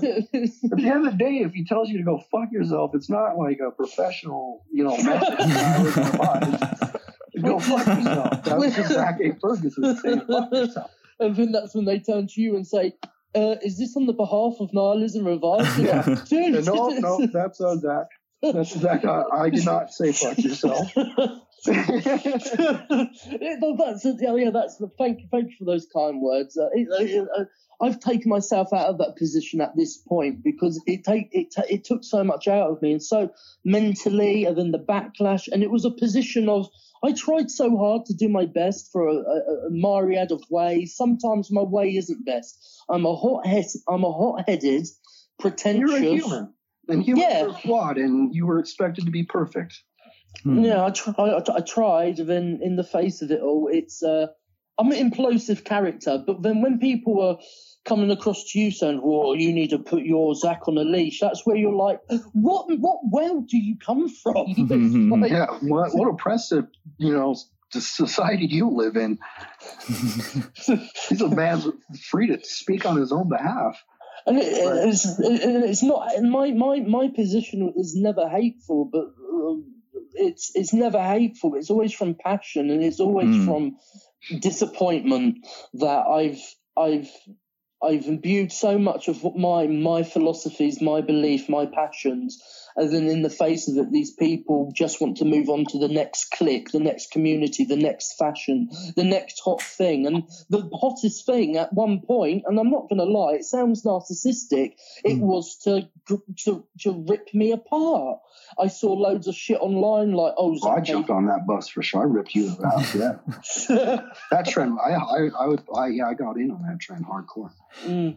At the end of the day, if he tells you to go fuck yourself, it's not like a professional, you know, message. I was advised. go fuck yourself. That was just Zach A. Ferguson saying fuck yourself. and then that's when they turn to you and say, uh, "Is this on the behalf of nihilism revised?" You're Dude, No, no, that's uh, Zach. That's Zach. I, I did not say fuck yourself. Yeah, no, that's yeah, yeah, that's thank you, thank you for those kind words. Uh, it, uh, uh, I've taken myself out of that position at this point because it take it ta- it took so much out of me, and so mentally, and then the backlash, and it was a position of I tried so hard to do my best for a, a, a myriad of ways. Sometimes my way isn't best. I'm a hot head. I'm a hot-headed, pretentious. You're a human, and humans Yeah. are flawed, and you were expected to be perfect. Hmm. Yeah, I, try, I, I tried. and Then, in the face of it all, it's uh, I'm an implosive character. But then, when people are coming across to you saying, "Well, you need to put your Zach on a leash," that's where you're like, "What? What world do you come from?" It's like- Yeah, what, what oppressive, you know, the society you live in. He's a man free to speak on his own behalf. And it, it's, it, it's not my, my my position is never hateful, but um, it's it's never hateful. It's always from passion, and it's always Mm. from disappointment that I've I've I've imbued so much of my my philosophies, my belief, my passions, and then in the face of it, these people just want to move on to the next clique, the next community, the next fashion, the next hot thing. And the hottest thing at one point, and I'm not going to lie, it sounds narcissistic. It Mm. was to, to to rip me apart. I saw loads of shit online, like oh, Oh, I jumped on that bus for sure. I ripped you out. Yeah, that trend. I, I, I would. I, yeah, I got in on that trend hardcore. Mm.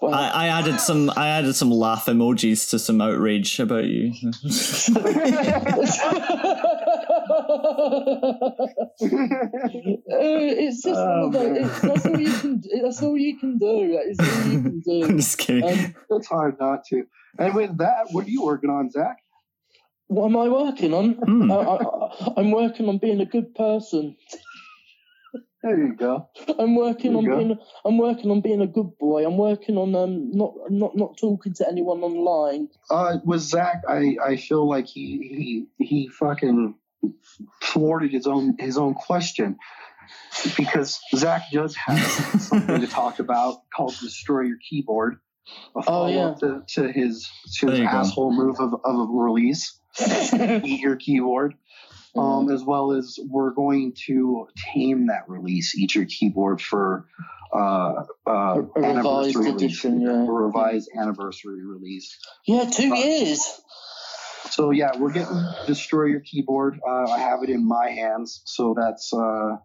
Well, I, I added some I added some laugh emojis to some outrage about you. Uh, it's just one of it's, that's all you can. do- That's all you can do. That is all you can do. I'm just kidding. Um, It's hard not to. And with that, what are you working on, Zach? what am I working on? Hmm. I, I, I'm working on being a good person. There you go. I'm working on go. being. I'm working on being a good boy. I'm working on um not not not talking to anyone online. Uh, with Zach, I, I feel like he he he fucking thwarted his own his own question because Zach does have something to talk about called "Destroy Your Keyboard." A follow-up to, to his to There his you go. asshole move of, of a release. Eat your keyboard. Um, as well as we're going to tame that release, eat your keyboard for uh, uh, A- anniversary release, yeah. a revised anniversary release. yeah, two years. So yeah, we're getting destroy your keyboard. Uh, I have it in my hands, so that's uh,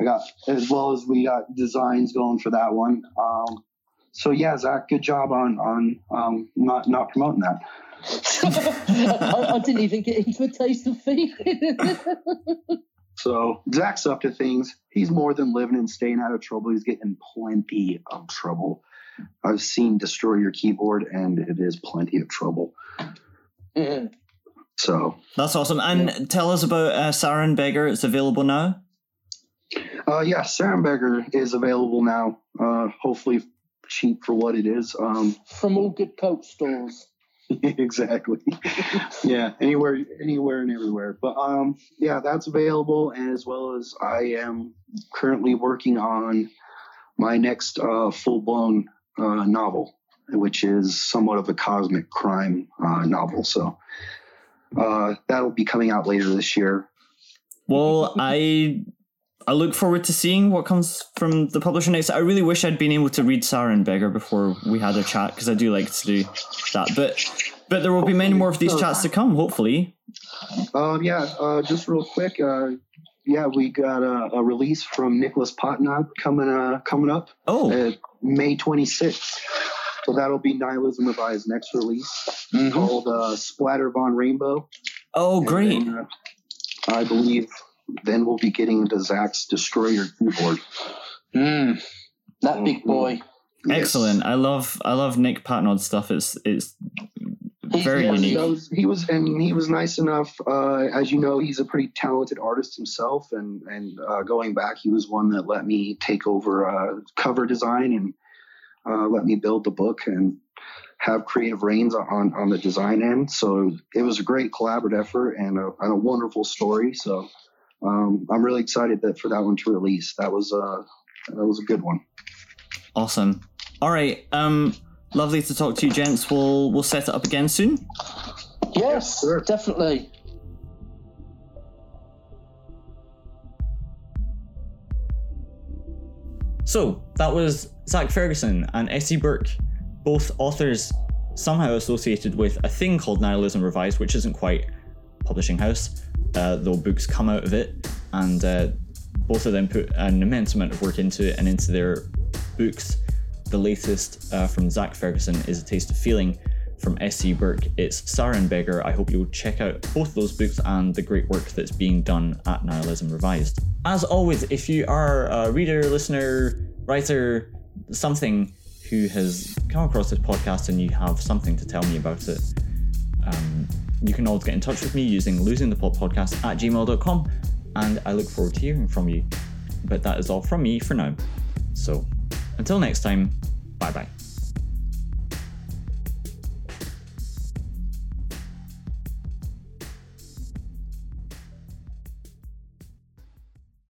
I got as well as we got designs going for that one. Um, so yeah, Zach, good job on on um, not not promoting that. I, I didn't even get into a taste of feeling. So Zach's up to things. He's more than living and staying out of trouble. He's getting plenty of trouble. I've seen destroy your keyboard, and it is plenty of trouble. Yeah. So That's awesome. And tell us about uh, Sarin Beggar. It's available now. Uh, yeah, Sarin Beggar is available now. Uh, hopefully cheap for what it is. Um, From all good coat stores. exactly. yeah, anywhere, anywhere and everywhere. But um, yeah, that's available, as well as I am currently working on my next uh, full-blown uh, novel, which is somewhat of a cosmic crime uh, novel. So uh, that'll be coming out later this year. Well, I I look forward to seeing what comes from the publisher next. I really wish I'd been able to read Sarin Beggar before we had a chat because I do like to do that. But but there will be many more of these chats to come. Hopefully. Um, yeah, uh, just real quick. Uh, yeah, we got a, a release from Nicholas Patnaude coming uh, coming up Oh, May 26th. So that'll be Nihilism Revised next release called uh, Splatter Von Rainbow. oh, great. then, uh, I believe then we'll be getting into Zach's Destroyer keyboard. Mm. That big boy. Yes. Excellent. I love I love Nick Patnaude's stuff. It's it's very the one unique. He was, he was, and he was nice enough. Uh, as you know, he's a pretty talented artist himself, and and uh, going back, he was one that let me take over uh, cover design and uh, let me build the book and have creative reins on on the design end. So it was a great collaborative effort and a, and a wonderful story. So um, I'm really excited that for that one to release. That was uh, that was a good one. awesome. All right. Um, lovely to talk to you, gents. We'll we'll set it up again soon. Yes, sure. definitely. So that was Zach Ferguson and S.C. Burke, both authors somehow associated with a thing called Nihilism Revised, which isn't quite publishing house, uh, though books come out of it, and uh, both of them put an immense amount of work into it and into their books. The latest uh, from Zach Ferguson is A Taste of Feeling. From S.C. Burke, it's Sarin Beggar. I hope you'll check out both those books and the great work that's being done at Nihilism Revised. As always, if you are a reader, listener, writer, something who has come across this podcast and you have something to tell me about it, you can always get in touch with me using losingtheplotpodcast at gmail.com and I look forward to hearing from you. But that is all from me for now. So until next time, bye bye.